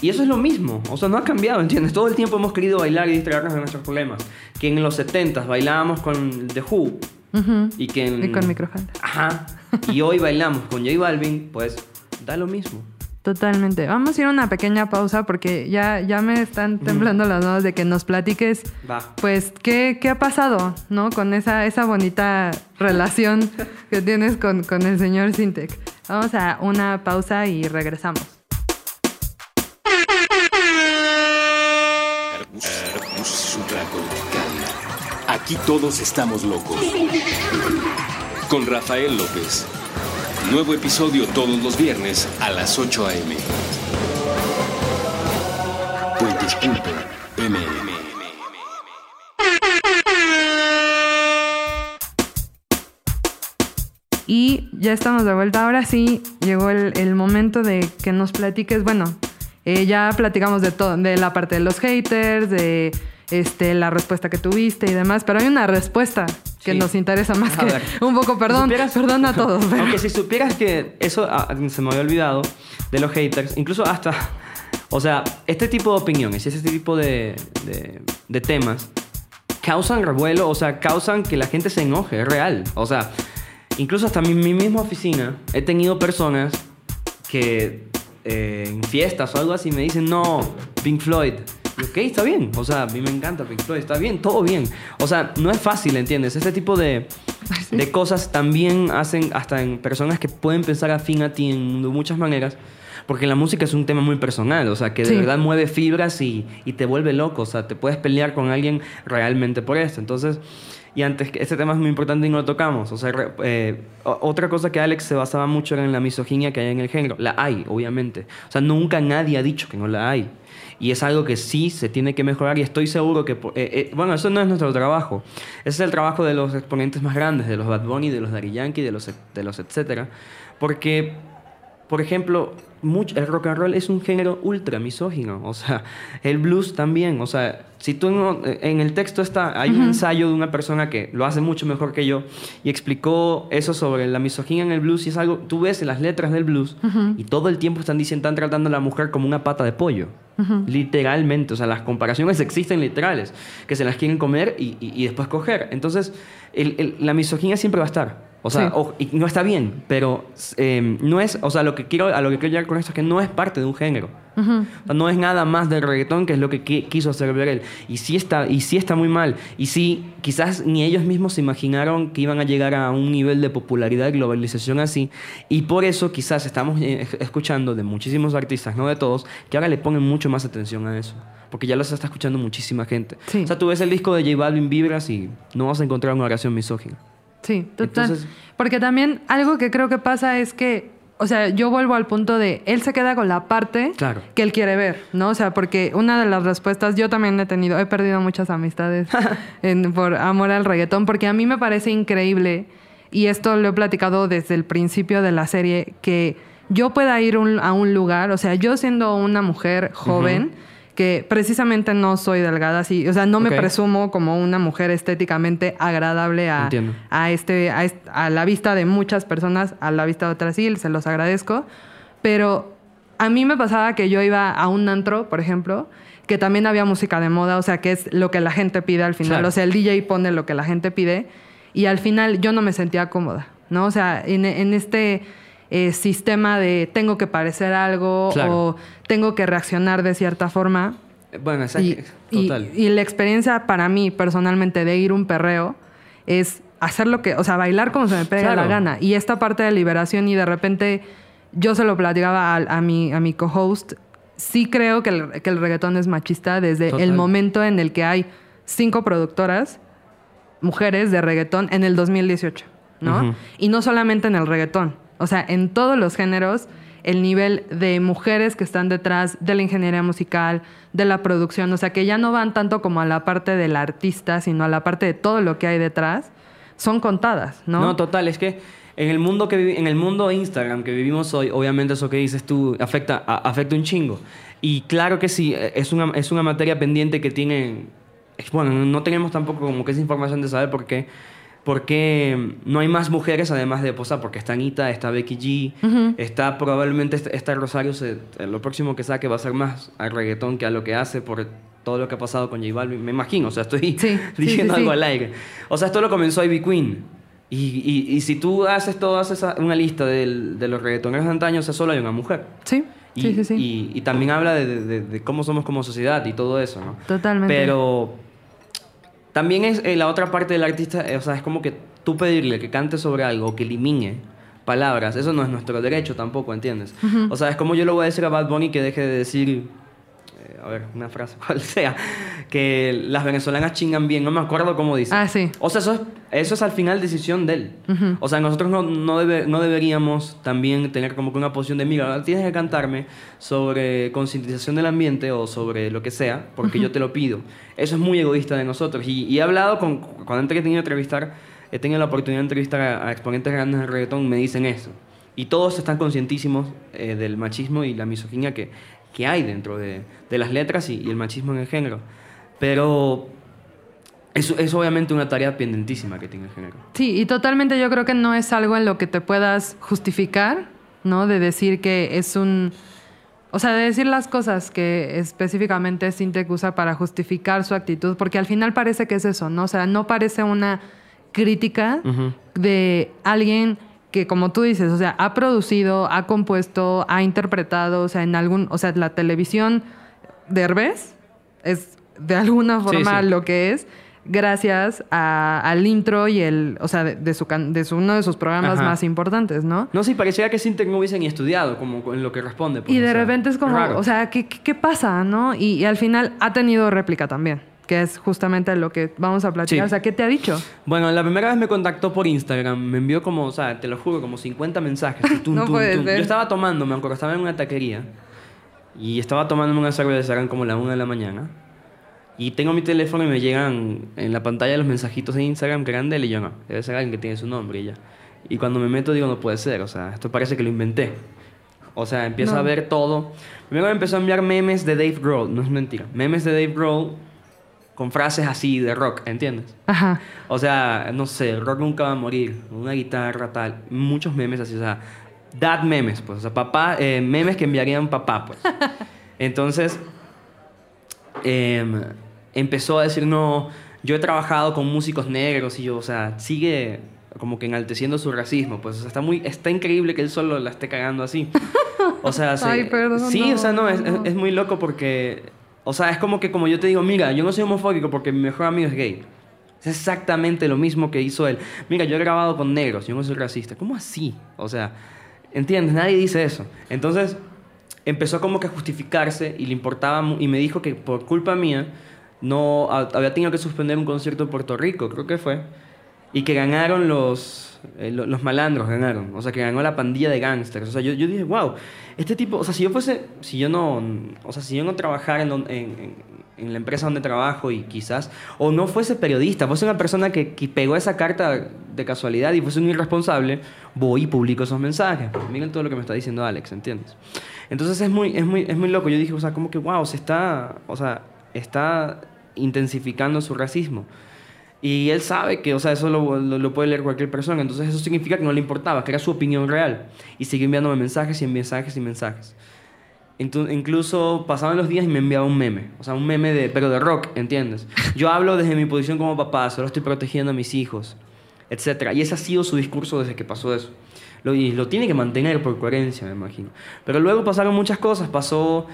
Y eso es lo mismo, o sea, no ha cambiado, ¿entiendes? Todo el tiempo hemos querido bailar y distraernos de nuestros problemas. Que en los 70s bailábamos con The Who Y que en... Y con microfalda. Ajá. Y hoy bailamos con J Balvin, pues da lo mismo. Totalmente. Vamos a ir a una pequeña pausa porque ya, ya me están temblando las manos de que nos platiques, Va. pues, qué, qué ha pasado, ¿no? Con esa, esa bonita relación que tienes con, con el señor Sintec. Vamos a una pausa y regresamos. Aquí todos estamos locos. Con Rafael López. Nuevo episodio todos los viernes a las 8 a.m. Y ya estamos de vuelta. Ahora sí llegó el, el momento de que nos platiques. Bueno, eh, ya platicamos de todo, de la parte de los haters, de este, la respuesta que tuviste y demás, pero hay una respuesta que Sí. nos interesa más A que ver. un poco, perdón, supieras- perdón a todos. pero- Aunque si supieras que eso ah, se me había olvidado de los haters, incluso hasta O sea, este tipo de opiniones y este tipo de, de- de temas causan revuelo, o sea, causan que la gente se enoje, es real. O sea, incluso hasta mi, mi misma oficina he tenido personas que eh, en fiestas o algo así me dicen, no, Pink Floyd. Ok, está bien. O sea, a mí me encanta Pink Floyd, está bien, todo bien. O sea, no es fácil, ¿entiendes? Este tipo de, de cosas también hacen hasta en personas que pueden pensar afín a ti en de muchas maneras. Porque la música es un tema muy personal, o sea, que de Sí. verdad mueve fibras y, y te vuelve loco, o sea, te puedes pelear con alguien realmente por esto. Entonces, y antes, este tema es muy importante y no lo tocamos. O sea, eh, otra cosa que Alex se basaba mucho era en la misoginia que hay en el género. La hay, obviamente. O sea, nunca nadie ha dicho que no la hay. Y es algo que sí se tiene que mejorar y estoy seguro que... eh, eh, bueno, eso no es nuestro trabajo. Ese es el trabajo de los exponentes más grandes, de los Bad Bunny, de los Daddy Yankee, de los, de los etcétera. Porque por ejemplo, mucho, el rock and roll es un género ultra misógino, o sea, el blues también, o sea, si tú no- en el texto está, hay un ensayo de una persona que lo hace mucho mejor que yo y explicó eso sobre la misoginia en el blues y es algo, tú ves en las letras del blues y todo el tiempo están diciendo, están tratando a la mujer como una pata de pollo, literalmente, o sea, las comparaciones existen literales, que se las quieren comer y, y- y después coger, entonces el- el- la misoginia siempre va a estar. O sea, Sí. o- y no está bien, pero eh, no es, o sea, lo que quiero, a lo que quiero llegar con esto es que no es parte de un género. O sea, no es nada más del reggaetón que es lo que qui- quiso hacer ver él. Y sí está, y sí está muy mal. Y sí, quizás ni ellos mismos se imaginaron que iban a llegar a un nivel de popularidad y globalización así. Y por eso quizás estamos eh, escuchando de muchísimos artistas, no de todos, que ahora le ponen mucho más atención a eso. Porque ya los está escuchando muchísima gente. Sí. O sea, tú ves el disco de J Balvin Vibras y no vas a encontrar una oración misógina. Sí, total. Entonces- Porque también algo que creo que pasa es que, o sea, yo vuelvo al punto de, él se queda con la parte Claro. que él quiere ver, ¿no? O sea, porque una de las respuestas, yo también he tenido, he perdido muchas amistades en- por amor al reggaetón, porque a mí me parece increíble, y esto lo he platicado desde el principio de la serie, que yo pueda ir un- a un lugar, o sea, yo siendo una mujer joven, que precisamente no soy delgada, así, o sea, no me presumo como una mujer estéticamente agradable a, a, este, a, a la vista de muchas personas, a la vista de otras sí, se los agradezco. Pero a mí me pasaba que yo iba a un antro, por ejemplo, que también había música de moda, o sea, que es lo que la gente pide al final. Claro. O sea, el DJ pone lo que la gente pide y al final yo no me sentía cómoda, ¿no? O sea, en, en este eh, sistema de tengo que parecer algo Claro. o tengo que reaccionar de cierta forma. Bueno, exacto. Y, y- Total. y la experiencia para mí personalmente de ir a un perreo es hacer lo que, o sea, bailar como se me pega Claro. la gana. Y esta parte de liberación y de repente yo se lo platicaba a, a mi, a mi co-host, sí creo que el, que el reggaetón es machista desde Total. el momento en el que hay cinco productoras mujeres de reggaetón en el 2018, ¿no? Ujú. Y no solamente en el reggaetón, o sea, en todos los géneros, el nivel de mujeres que están detrás de la ingeniería musical, de la producción, o sea, que ya no van tanto como a la parte del artista, sino a la parte de todo lo que hay detrás, son contadas, ¿no? No, total, es que en el mundo que en el mundo Instagram que vivimos hoy, obviamente eso que dices tú afecta a- afecta un chingo. Y claro que sí, eh, es una es una materia pendiente que tienen bueno, no tenemos tampoco como que esa información de saber por qué por qué no hay más mujeres además de Posa, porque está Anita, está Becky G, está probablemente esta, esta Rosario, se- eh, lo próximo que saque va a ser más al reggaetón que a lo que hace por todo lo que ha pasado con J Balvin, me imagino, o sea, estoy Sí, diciendo sí, algo sí. al aire. O sea, esto lo comenzó Ivy Queen. Y, y, y si tú haces todas esa, una lista del- de los reggaetoneros de antaño, o sea, solo hay una mujer. Sí, Y, sí, sí, sí. y- y también habla de, de- de- de cómo somos como sociedad y todo eso, ¿no? Totalmente. Pero también es eh, la otra parte del artista, eh, o sea, es como que tú pedirle que cante sobre algo o que elimine palabras, eso no es nuestro derecho tampoco, ¿entiendes? O sea, es como yo le voy a decir a Bad Bunny que deje de decir, a ver, una frase, cual sea, que las venezolanas chingan bien, no me acuerdo cómo dice. Ah, sí. O sea, eso es, eso es al final decisión de él. O sea, nosotros no, no, debe- no deberíamos también tener como que una posición de, mira, tienes que cantarme sobre concientización del ambiente o sobre lo que sea, porque yo te lo pido. Eso es muy egoísta de nosotros. Y, y he hablado con, cuando antes que he tenido que entrevistar, he tenido la oportunidad de entrevistar a, a exponentes grandes del reggaetón, me dicen eso. Y todos están conscientísimos eh, del machismo y la misoginia que, que hay dentro de, de las letras y, y el machismo en el género. Pero eso es obviamente una tarea pendentísima que tiene el género. Sí, y totalmente yo creo que no es algo en lo que te puedas justificar, ¿no? De decir que es un... o sea, de decir las cosas que específicamente Sintec usa para justificar su actitud, porque al final parece que es eso, ¿no? O sea, no parece una crítica de alguien que, como tú dices, o sea, ha producido, ha compuesto, ha interpretado, o sea, en algún, o sea, la televisión de Herbes es de alguna forma sí. lo que es gracias a- al intro y el, o sea, de, de su, de su- uno de sus programas Ajá. más importantes, ¿no? No, sí, pareciera que Sintec no hubiesen ni estudiado como en lo que responde. pues, Y de sea, repente es como, raro. o sea, ¿qué, qué, qué pasa, no? Y, y al final ha tenido réplica también, que es justamente lo que vamos a platicar. Sí. O sea, ¿qué te ha dicho? Bueno, la primera vez me contactó por Instagram, me envió como, o sea, te lo juro, como 50 mensajes. tum, No tum, puede tum. ser. Yo estaba tomando, me acuerdo, estaba en una taquería y estaba tomándome una cerveza, eran como la 1 de la mañana. Y tengo mi teléfono y me llegan en la pantalla los mensajitos de Instagram que eran de él y yo no, debe ser alguien que tiene su nombre y ya. Y cuando me meto digo, no puede ser, o sea, esto parece que lo inventé. O sea, empiezo No. a ver todo. Primero me empezó a enviar memes de Dave Grohl, no es mentira. Memes de Dave Grohl con frases así de rock, ¿entiendes? Ajá. O sea, no sé, el rock nunca va a morir, una guitarra tal, muchos memes así, o sea, dad memes, pues, o sea, papá, eh, memes que enviarían papá, pues. Entonces, em, empezó a decir, no, yo he trabajado con músicos negros y yo, o sea, sigue como que enalteciendo su racismo, pues, o sea, está muy, está increíble que él solo la esté cagando así. O sea, se- Ay, perdón, sí, no, o sea, no, es, no. es- es muy loco porque, o sea, es como que como yo te digo, mira, yo no soy homofóbico porque mi mejor amigo es gay. Es exactamente lo mismo que hizo él. Mira, yo he grabado con negros, yo no soy racista. ¿Cómo así? O sea, ¿entiendes? Nadie dice eso. Entonces, empezó como que a justificarse y le importaba y me dijo que por culpa mía no ha- había tenido que suspender un concierto en Puerto Rico, creo que fue, y que ganaron los eh, lo- los malandros ganaron, o sea, que ganó la pandilla de gángsters. O sea, yo, yo dije, wow, este tipo, o sea, si yo fuese, si yo no, o sea, si yo no trabajara en, en- en la empresa donde trabajo y quizás, o no fuese periodista, fuese una persona que, que pegó esa carta de casualidad y fuese un irresponsable, voy y publico esos mensajes. Miren todo lo que me está diciendo Alex, ¿entiendes? Entonces es muy, es muy, es muy loco. Yo dije, o sea, como que, wow, se está, o sea, está intensificando su racismo. Y él sabe que, o sea, eso lo, lo- lo puede leer cualquier persona. Entonces eso significa que no le importaba, que era su opinión real. Y siguió enviándome mensajes y mensajes y mensajes. Incluso pasaban los días y me enviaba un meme. O sea, un meme de, pero de rock, ¿entiendes? Yo hablo desde mi posición como papá, solo estoy protegiendo a mis hijos, etc. Y ese ha sido su discurso desde que pasó eso. Y lo tiene que mantener por coherencia, me imagino. Pero luego pasaron muchas cosas. Pasó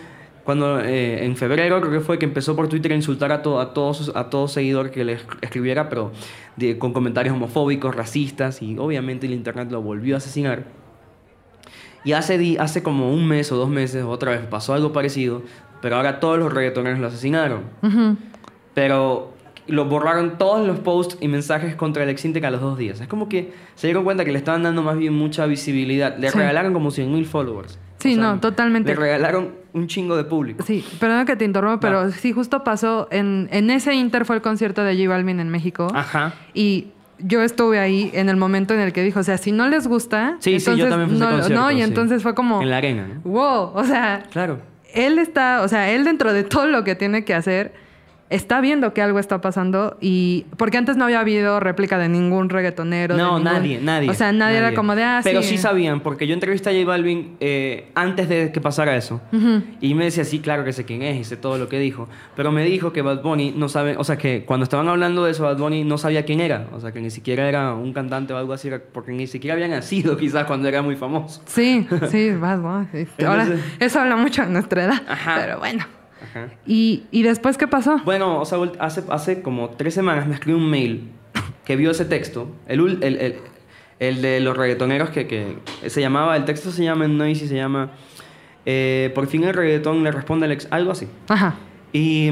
cuando eh, en febrero creo que fue que empezó por Twitter a insultar a, to- a todos a todo seguidor que le es- escribiera, pero de- con comentarios homofóbicos, racistas, y obviamente el internet lo volvió a asesinar. Y hace, hace como un mes o dos meses otra vez pasó algo parecido, pero ahora todos los reggaetoneros lo asesinaron. Pero lo borraron todos los posts y mensajes contra el Exintec a los dos días. Es como que se dieron cuenta que le estaban dando más bien mucha visibilidad. Le Sí. regalaron como 100 mil followers. Sí, no, totalmente. Le regalaron un chingo de público. Sí, perdón que te interrumpa, pero sí, justo pasó en, en ese Inter fue el concierto de J Balvin en México. Ajá. Y yo estuve ahí en el momento en el que dijo, o sea, si no les gusta, Sí, sí, yo entonces también fui no, concierto, no, y sí. entonces fue como, En la arena, ¿no? wow, o sea, Claro. él está, o sea, él dentro de todo lo que tiene que hacer, está viendo que algo está pasando y porque antes no había habido réplica de ningún reggaetonero. No, ningún- nadie, nadie. O sea, nadie, era como de, ah, Pero sí. sí sabían, porque yo entrevisté a J Balvin eh, antes de que pasara eso. Y me decía, sí, claro que sé quién es y sé todo lo que dijo. Pero me dijo que Bad Bunny no sabe, o sea, que cuando estaban hablando de eso, Bad Bunny no sabía quién era. O sea, que ni siquiera era un cantante o algo así, porque ni siquiera había nacido quizás cuando era muy famoso. Sí, sí, Bad Bunny. Ahora, Entonces- eso habla mucho de nuestra edad. Ajá. Pero bueno. Ajá. ¿Y, ¿Y después qué pasó? Bueno, o sea, hace, hace como tres semanas me escribió un mail que vio ese texto, el, el, el- el de los reggaetoneros que, que se llamaba, el texto se llama en Noisy, se llama eh, Por fin el reggaetón le responde al ex, algo así. Ajá. Y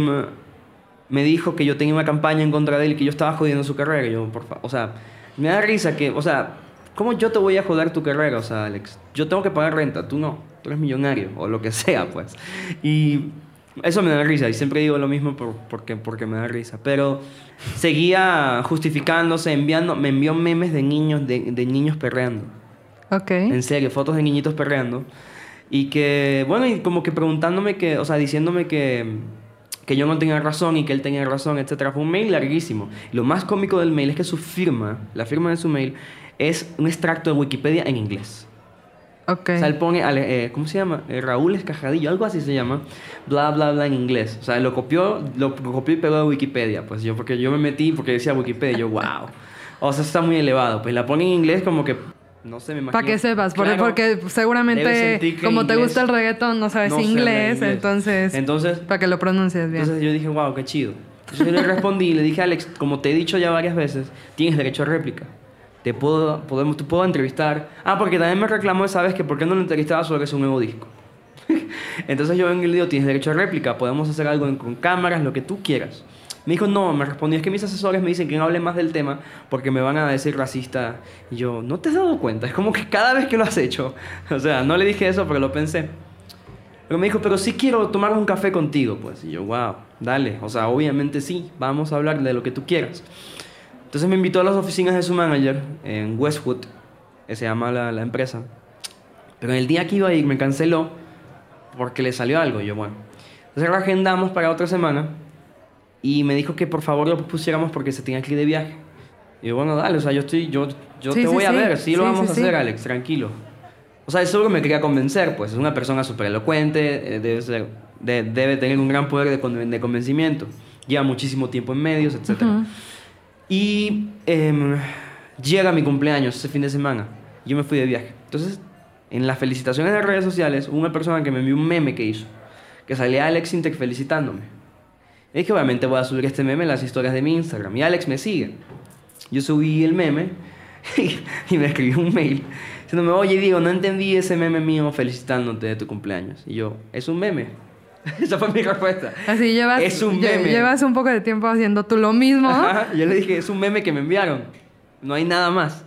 me dijo que yo tenía una campaña en contra de él y que yo estaba jodiendo su carrera. Y yo, por fa- o sea, me da risa que, o sea, ¿cómo yo te voy a joder tu carrera? O sea, Alex, yo tengo que pagar renta, tú no, tú eres millonario o lo que sea, pues. Y eso me da risa y siempre digo lo mismo por- porque, porque me da risa. Pero seguía justificándose, enviando, me envió memes de niños, de, de niños perreando. Ok. En serio, fotos de niñitos perreando. Y que, bueno, y como que preguntándome que, o sea, diciéndome que, que yo no tenía razón y que él tenía razón, etc. Fue un mail larguísimo. Lo más cómico del mail es que su firma, la firma de su mail, es un extracto de Wikipedia en inglés. Ok. O sea, él pone, eh, ¿cómo se llama? Eh, Raúl Escajadillo, algo así se llama, bla, bla, bla en inglés. O sea, lo copió, lo copió y pegó de Wikipedia. Pues yo, porque yo me metí porque decía Wikipedia, yo, wow. O sea, está muy elevado. Pues la pone en inglés como que, no sé, me imagino. Para que sepas, Claro, porque seguramente que como te gusta el reggaetón no sabes no inglés, inglés. entonces, Entonces, para que lo pronuncies bien. Entonces yo dije, wow, qué chido. Entonces yo le respondí y le dije, Alex, como te he dicho ya varias veces, tienes derecho a réplica. Te puedo, podemos, te puedo entrevistar. Ah, porque también me reclamó esa vez que por qué no lo entrevistaba es un nuevo disco. Entonces yo vengo y le digo, tienes derecho a réplica, podemos hacer algo con cámaras, lo que tú quieras. Me dijo, no, me respondió, es que mis asesores me dicen que no hable más del tema porque me van a decir racista. Y yo, ¿no te has dado cuenta? Es como que cada vez que lo has hecho, o sea, no le dije eso, pero lo pensé. Pero me dijo, pero sí quiero tomar un café contigo, pues. Y yo, wow, dale. O sea, obviamente sí, vamos a hablar de lo que tú quieras. Entonces me invitó a las oficinas de su manager en Westwood, que se llama la, la empresa. Pero en el día que iba a ir me canceló porque le salió algo. Yo, bueno. Entonces lo agendamos para otra semana y me dijo que por favor lo pusiéramos porque se tenía que ir de viaje. Y yo, bueno, dale, o sea, yo estoy, yo, yo Sí, te sí, voy a sí. ver, sí, lo vamos a hacer, Alex, tranquilo. O sea, eso es lo que me quería convencer, pues. Es una persona súper elocuente, eh, debe, ser- de- debe tener un gran poder de, de convencimiento. Lleva muchísimo tiempo en medios, etc. Y em, llega mi cumpleaños ese fin de semana. Yo me fui de viaje. Entonces, en las felicitaciones de redes sociales, una persona que me envió un meme que hizo, que salía Alex Intec felicitándome. Y dije, obviamente voy a subir este meme en las historias de mi Instagram. Y Alex me sigue. Yo subí el meme y me escribió un mail diciéndome, oye, Diego, no entendí ese meme mío felicitándote de tu cumpleaños. Y yo, es un meme. Esa fue mi respuesta. Así llevas, Es un meme. llevas un poco de tiempo haciendo tú lo mismo. Ajá, Yo le dije, es un meme que me enviaron. No hay nada más.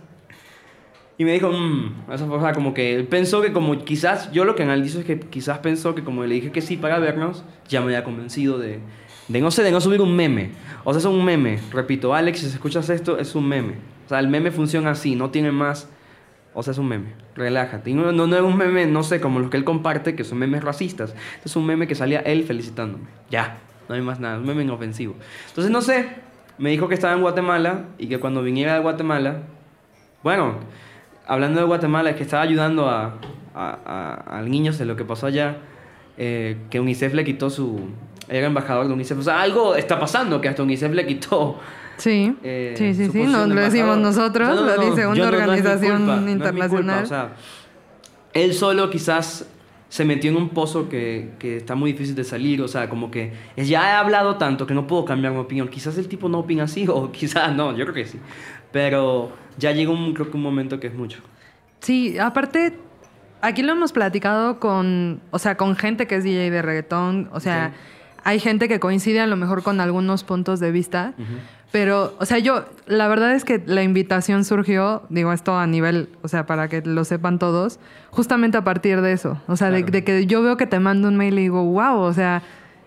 Y me dijo, mmm, o sea, como que él pensó que como quizás, yo lo que analizo es que quizás pensó que como le dije que sí para vernos, ya me había convencido de, de no sé, de no subir un meme. O sea, es un meme. Repito, Alex, si escuchas esto, es un meme. O sea, el meme funciona así, no tiene más. O sea, es un meme. Relájate. No, no, no es un meme, no sé, como los que él comparte, que son memes racistas. Es un meme que salía él felicitándome. Ya. No hay más nada. Es un meme inofensivo. Entonces, no sé. Me dijo que estaba en Guatemala y que cuando viniera de Guatemala. Bueno, hablando de Guatemala, es que estaba ayudando a, a, a- al niño de lo que pasó allá. eh, que UNICEF le quitó su. Era embajador de UNICEF. O sea, algo está pasando que hasta UNICEF le quitó. Sí, Eh, sí, sí, sí. No lo decimos nosotros, O sea, no, lo no, dice una no- no organización culpa, no internacional. o sea, él solo quizás se metió en un pozo que, que está muy difícil de salir. O sea, como que ya he hablado tanto que no puedo cambiar mi opinión. Quizás el tipo no opina así, o quizás no, yo creo que sí. Pero ya llega un, creo que un momento que es mucho. Sí, aparte, aquí lo hemos platicado con, o sea, con gente que es DJ de reggaetón, o sea, hay gente que coincide a lo mejor con algunos puntos de vista, pero, o sea, yo, la verdad es que la invitación surgió, digo esto a nivel, o sea, para que lo sepan todos, justamente a partir de eso, o sea, de, Claro. de que yo veo que te mando un mail y digo, wow, o sea...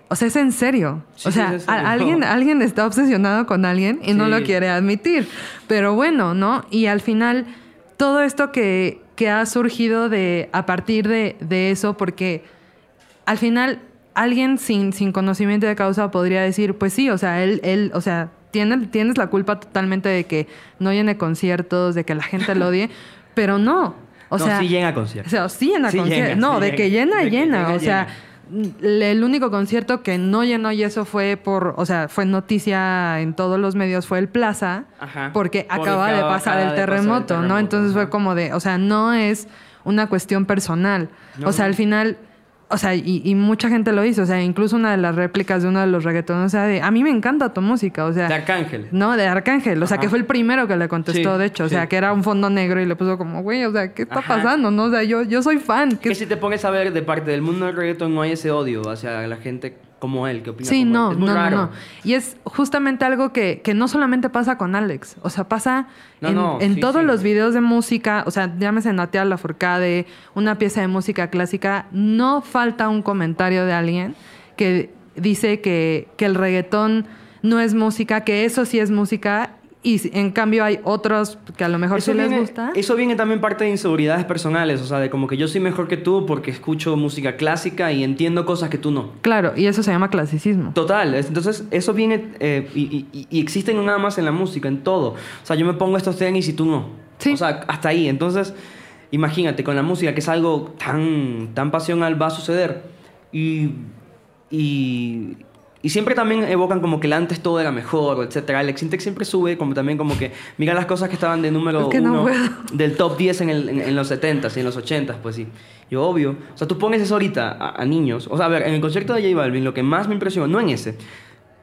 O sea, es en serio. Sí, o sea, serio. alguien, alguien está obsesionado con alguien y no lo quiere admitir. Pero bueno, ¿no? Y al final, todo esto que, que ha surgido de, a partir de, de eso, porque al final alguien sin, sin conocimiento de causa podría decir, pues sí, o sea, él, él o sea, tiene, tienes la culpa totalmente de que no llene conciertos, de que la gente lo odie, pero no. O No, sea, sí llega a conciertos. O sea, sí llena Sí conciertos. llena, No, sí de llena. que llena, De que llena. llena, o sea, l- el único concierto que no llenó y eso fue por, o sea, fue noticia en todos los medios, fue el Plaza, Ajá. porque acaba de pasar acaba el de pasar el terremoto, ¿no? Entonces fue como de, o sea, no es una cuestión personal. No, o sea, al final, o sea, y, y mucha gente lo hizo, o sea, incluso una de las réplicas de uno de los reggaetones, o sea, de, a mí me encanta tu música, o sea... De Arcángel. No, de Arcángel, o sea, Ajá. que fue el primero que le contestó, Sí, de hecho, o sea, sí. que era un fondo negro y le puso como, güey, o sea, ¿qué está Ajá. pasando? No, o sea, yo, yo soy fan. ¿qué Que si te pones a ver de parte del mundo del reggaetón no hay ese odio hacia la gente como él, que opina Sí, como no, él. Es muy no, no, raro. no. Y es justamente algo que, que no solamente pasa con Alex, o sea, pasa No, en, no, en sí, todos sí. los videos de música, o sea, llámese Natea Lafourcade, una pieza de música clásica, no falta un comentario de alguien que dice que, que el reggaetón no es música, que eso sí es música, y en cambio hay otros que a lo mejor sí les viene, gusta. eso viene también parte de inseguridades personales, o sea, de como que yo soy mejor que tú porque escucho música clásica y entiendo cosas que tú no. Claro, y eso se llama clasicismo. Total, es- entonces eso viene eh, y, y- y existe no nada más en la música, en todo. O sea, yo me pongo estos tenis y tú no. Sí. O sea, hasta ahí. Entonces, imagínate, con la música, que es algo tan, tan pasional, va a suceder. Y, y, y siempre también evocan como que el antes todo era mejor, etcétera. Alex Intec siempre sube como también como que mira las cosas que estaban de número no uno puedo. del top 10 en, el- en- en los 70s y en los 80s, pues sí. Yo, obvio. O sea, tú pones eso ahorita a, a niños. O sea, a ver, en el concierto de J Balvin, lo que más me impresionó, no en ese.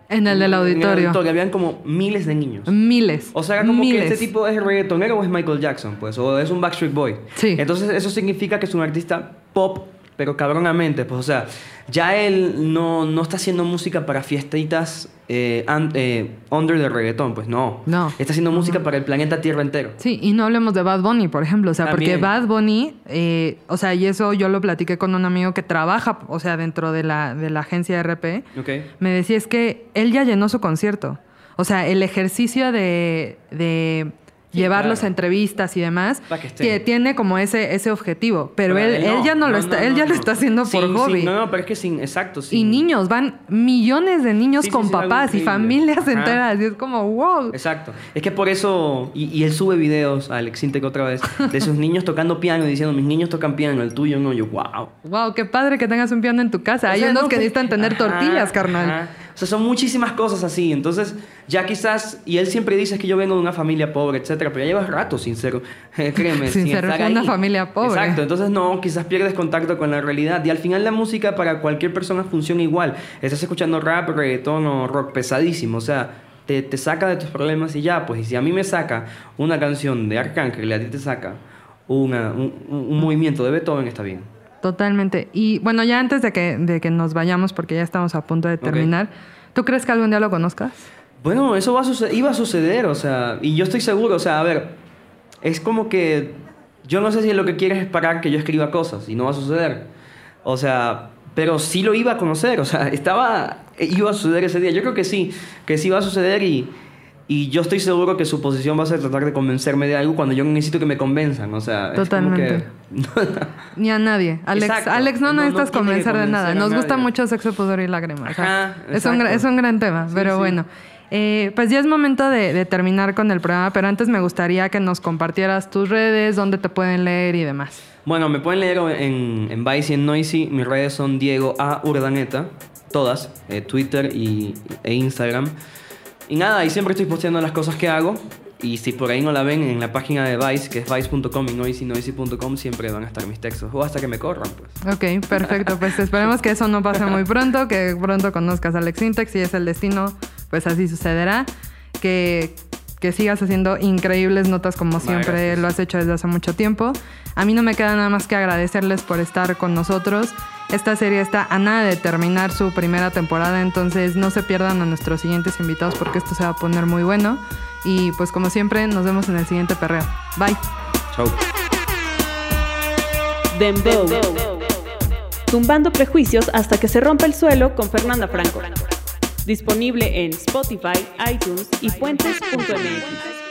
En el del En el auditorio. auditorio habían como miles de niños. Miles. O sea, era como miles. que este tipo es reggaetonero o es Michael Jackson, pues, o es un Backstreet Boy. Sí. Entonces, eso significa que es un artista pop, pero cabronamente, pues, o sea, ya él no, no está haciendo música para fiestitas eh, eh, under de reggaetón, pues no. No. Está haciendo música para el planeta Tierra entero. Sí, y no hablemos de Bad Bunny, por ejemplo, o sea, porque. Bad Bunny, eh, o sea, y eso yo lo platiqué con un amigo que trabaja, o sea, dentro de la, de la agencia RP, ¿Ok? me decía es que él ya llenó su concierto. O sea, el ejercicio de, de Sí, llevarlos claro. a entrevistas y demás que tiene como ese, ese objetivo. Pero, él, él ya no, lo está, él ya lo está haciendo por sí, hobby. no, no, pero es que sin, exacto, sí. Y niños, van millones de niños Sí, con sí, papás y familias Ajá. enteras. Y es como, wow. Exacto. Es que por eso, y, y él sube videos, Alex Intec otra vez, de sus niños tocando piano y diciendo, mis niños tocan piano, el tuyo no, yo, wow. Wow, qué padre que tengas un piano en tu casa. O Hay unos no, que pues, necesitan tener ajá, tortillas, carnal. ajá. O sea, son muchísimas cosas así. Entonces, ya quizás, y él siempre dice que yo vengo de una familia pobre, etcétera, pero ya llevas rato sin ser, créeme, Sin ser estar una ahí. familia pobre. Exacto, entonces no, quizás pierdes contacto con la realidad. Y al final la música para cualquier persona funciona igual. Estás escuchando rap, reggaetón o rock pesadísimo, o sea, te, te saca de tus problemas y ya, pues. Y si a mí me saca una canción de Arcángel y a ti te saca una- un, un- un movimiento de Beethoven, está bien. Totalmente. Y bueno, ya antes de que, de que nos vayamos, porque ya estamos a punto de terminar, ¿tú crees que algún día lo conozcas? Bueno, eso va a iba a suceder, o sea, y yo estoy seguro, o sea, a ver, es como que yo no sé si lo que quieres es parar que yo escriba cosas y no va a suceder. O sea, pero sí lo iba a conocer, o sea, estaba, iba a suceder ese día. Yo creo que sí, que sí va a suceder y, y yo estoy seguro que su posición va a ser tratar de convencerme de algo cuando yo necesito que me convenzan, o sea, Totalmente. es como que... Ni a nadie. Alex, Exacto. Alex no, No, necesitas convencer de nada. Nos gusta mucho sexo, pudor y lágrimas. Ajá, es, un, es un gran tema, Sí, pero sí. bueno. Eh, pues ya es momento de, de terminar con el programa, pero antes me gustaría que nos compartieras tus redes, dónde te pueden leer y demás. Bueno, me pueden leer en, en Vice y en Noisy. Mis redes son Diego A. Urdaneta. Todas. eh, Twitter y, e Instagram. Y nada, ahí siempre estoy posteando las cosas que hago. Y si por ahí no la ven en la página de Vice, que es vice.com y noisy, noisy.com, siempre van a estar mis textos. O hasta que me corran, pues. Ok, perfecto. Pues esperemos que eso no pase muy pronto, que pronto conozcas a Alex Sintex. Si es el destino, pues así sucederá. Que, que sigas haciendo increíbles notas como siempre gracias. lo has hecho desde hace mucho tiempo. A mí no me queda nada más que agradecerles por estar con nosotros. Esta serie está a nada de terminar su primera temporada, entonces no se pierdan a nuestros siguientes invitados porque esto se va a poner muy bueno. Y pues como siempre, nos vemos en el siguiente perreo. Bye. Chau. Dembow. Tumbando prejuicios hasta que se rompa el suelo con Fernanda Franco. Disponible en Spotify, iTunes y puentes.mx.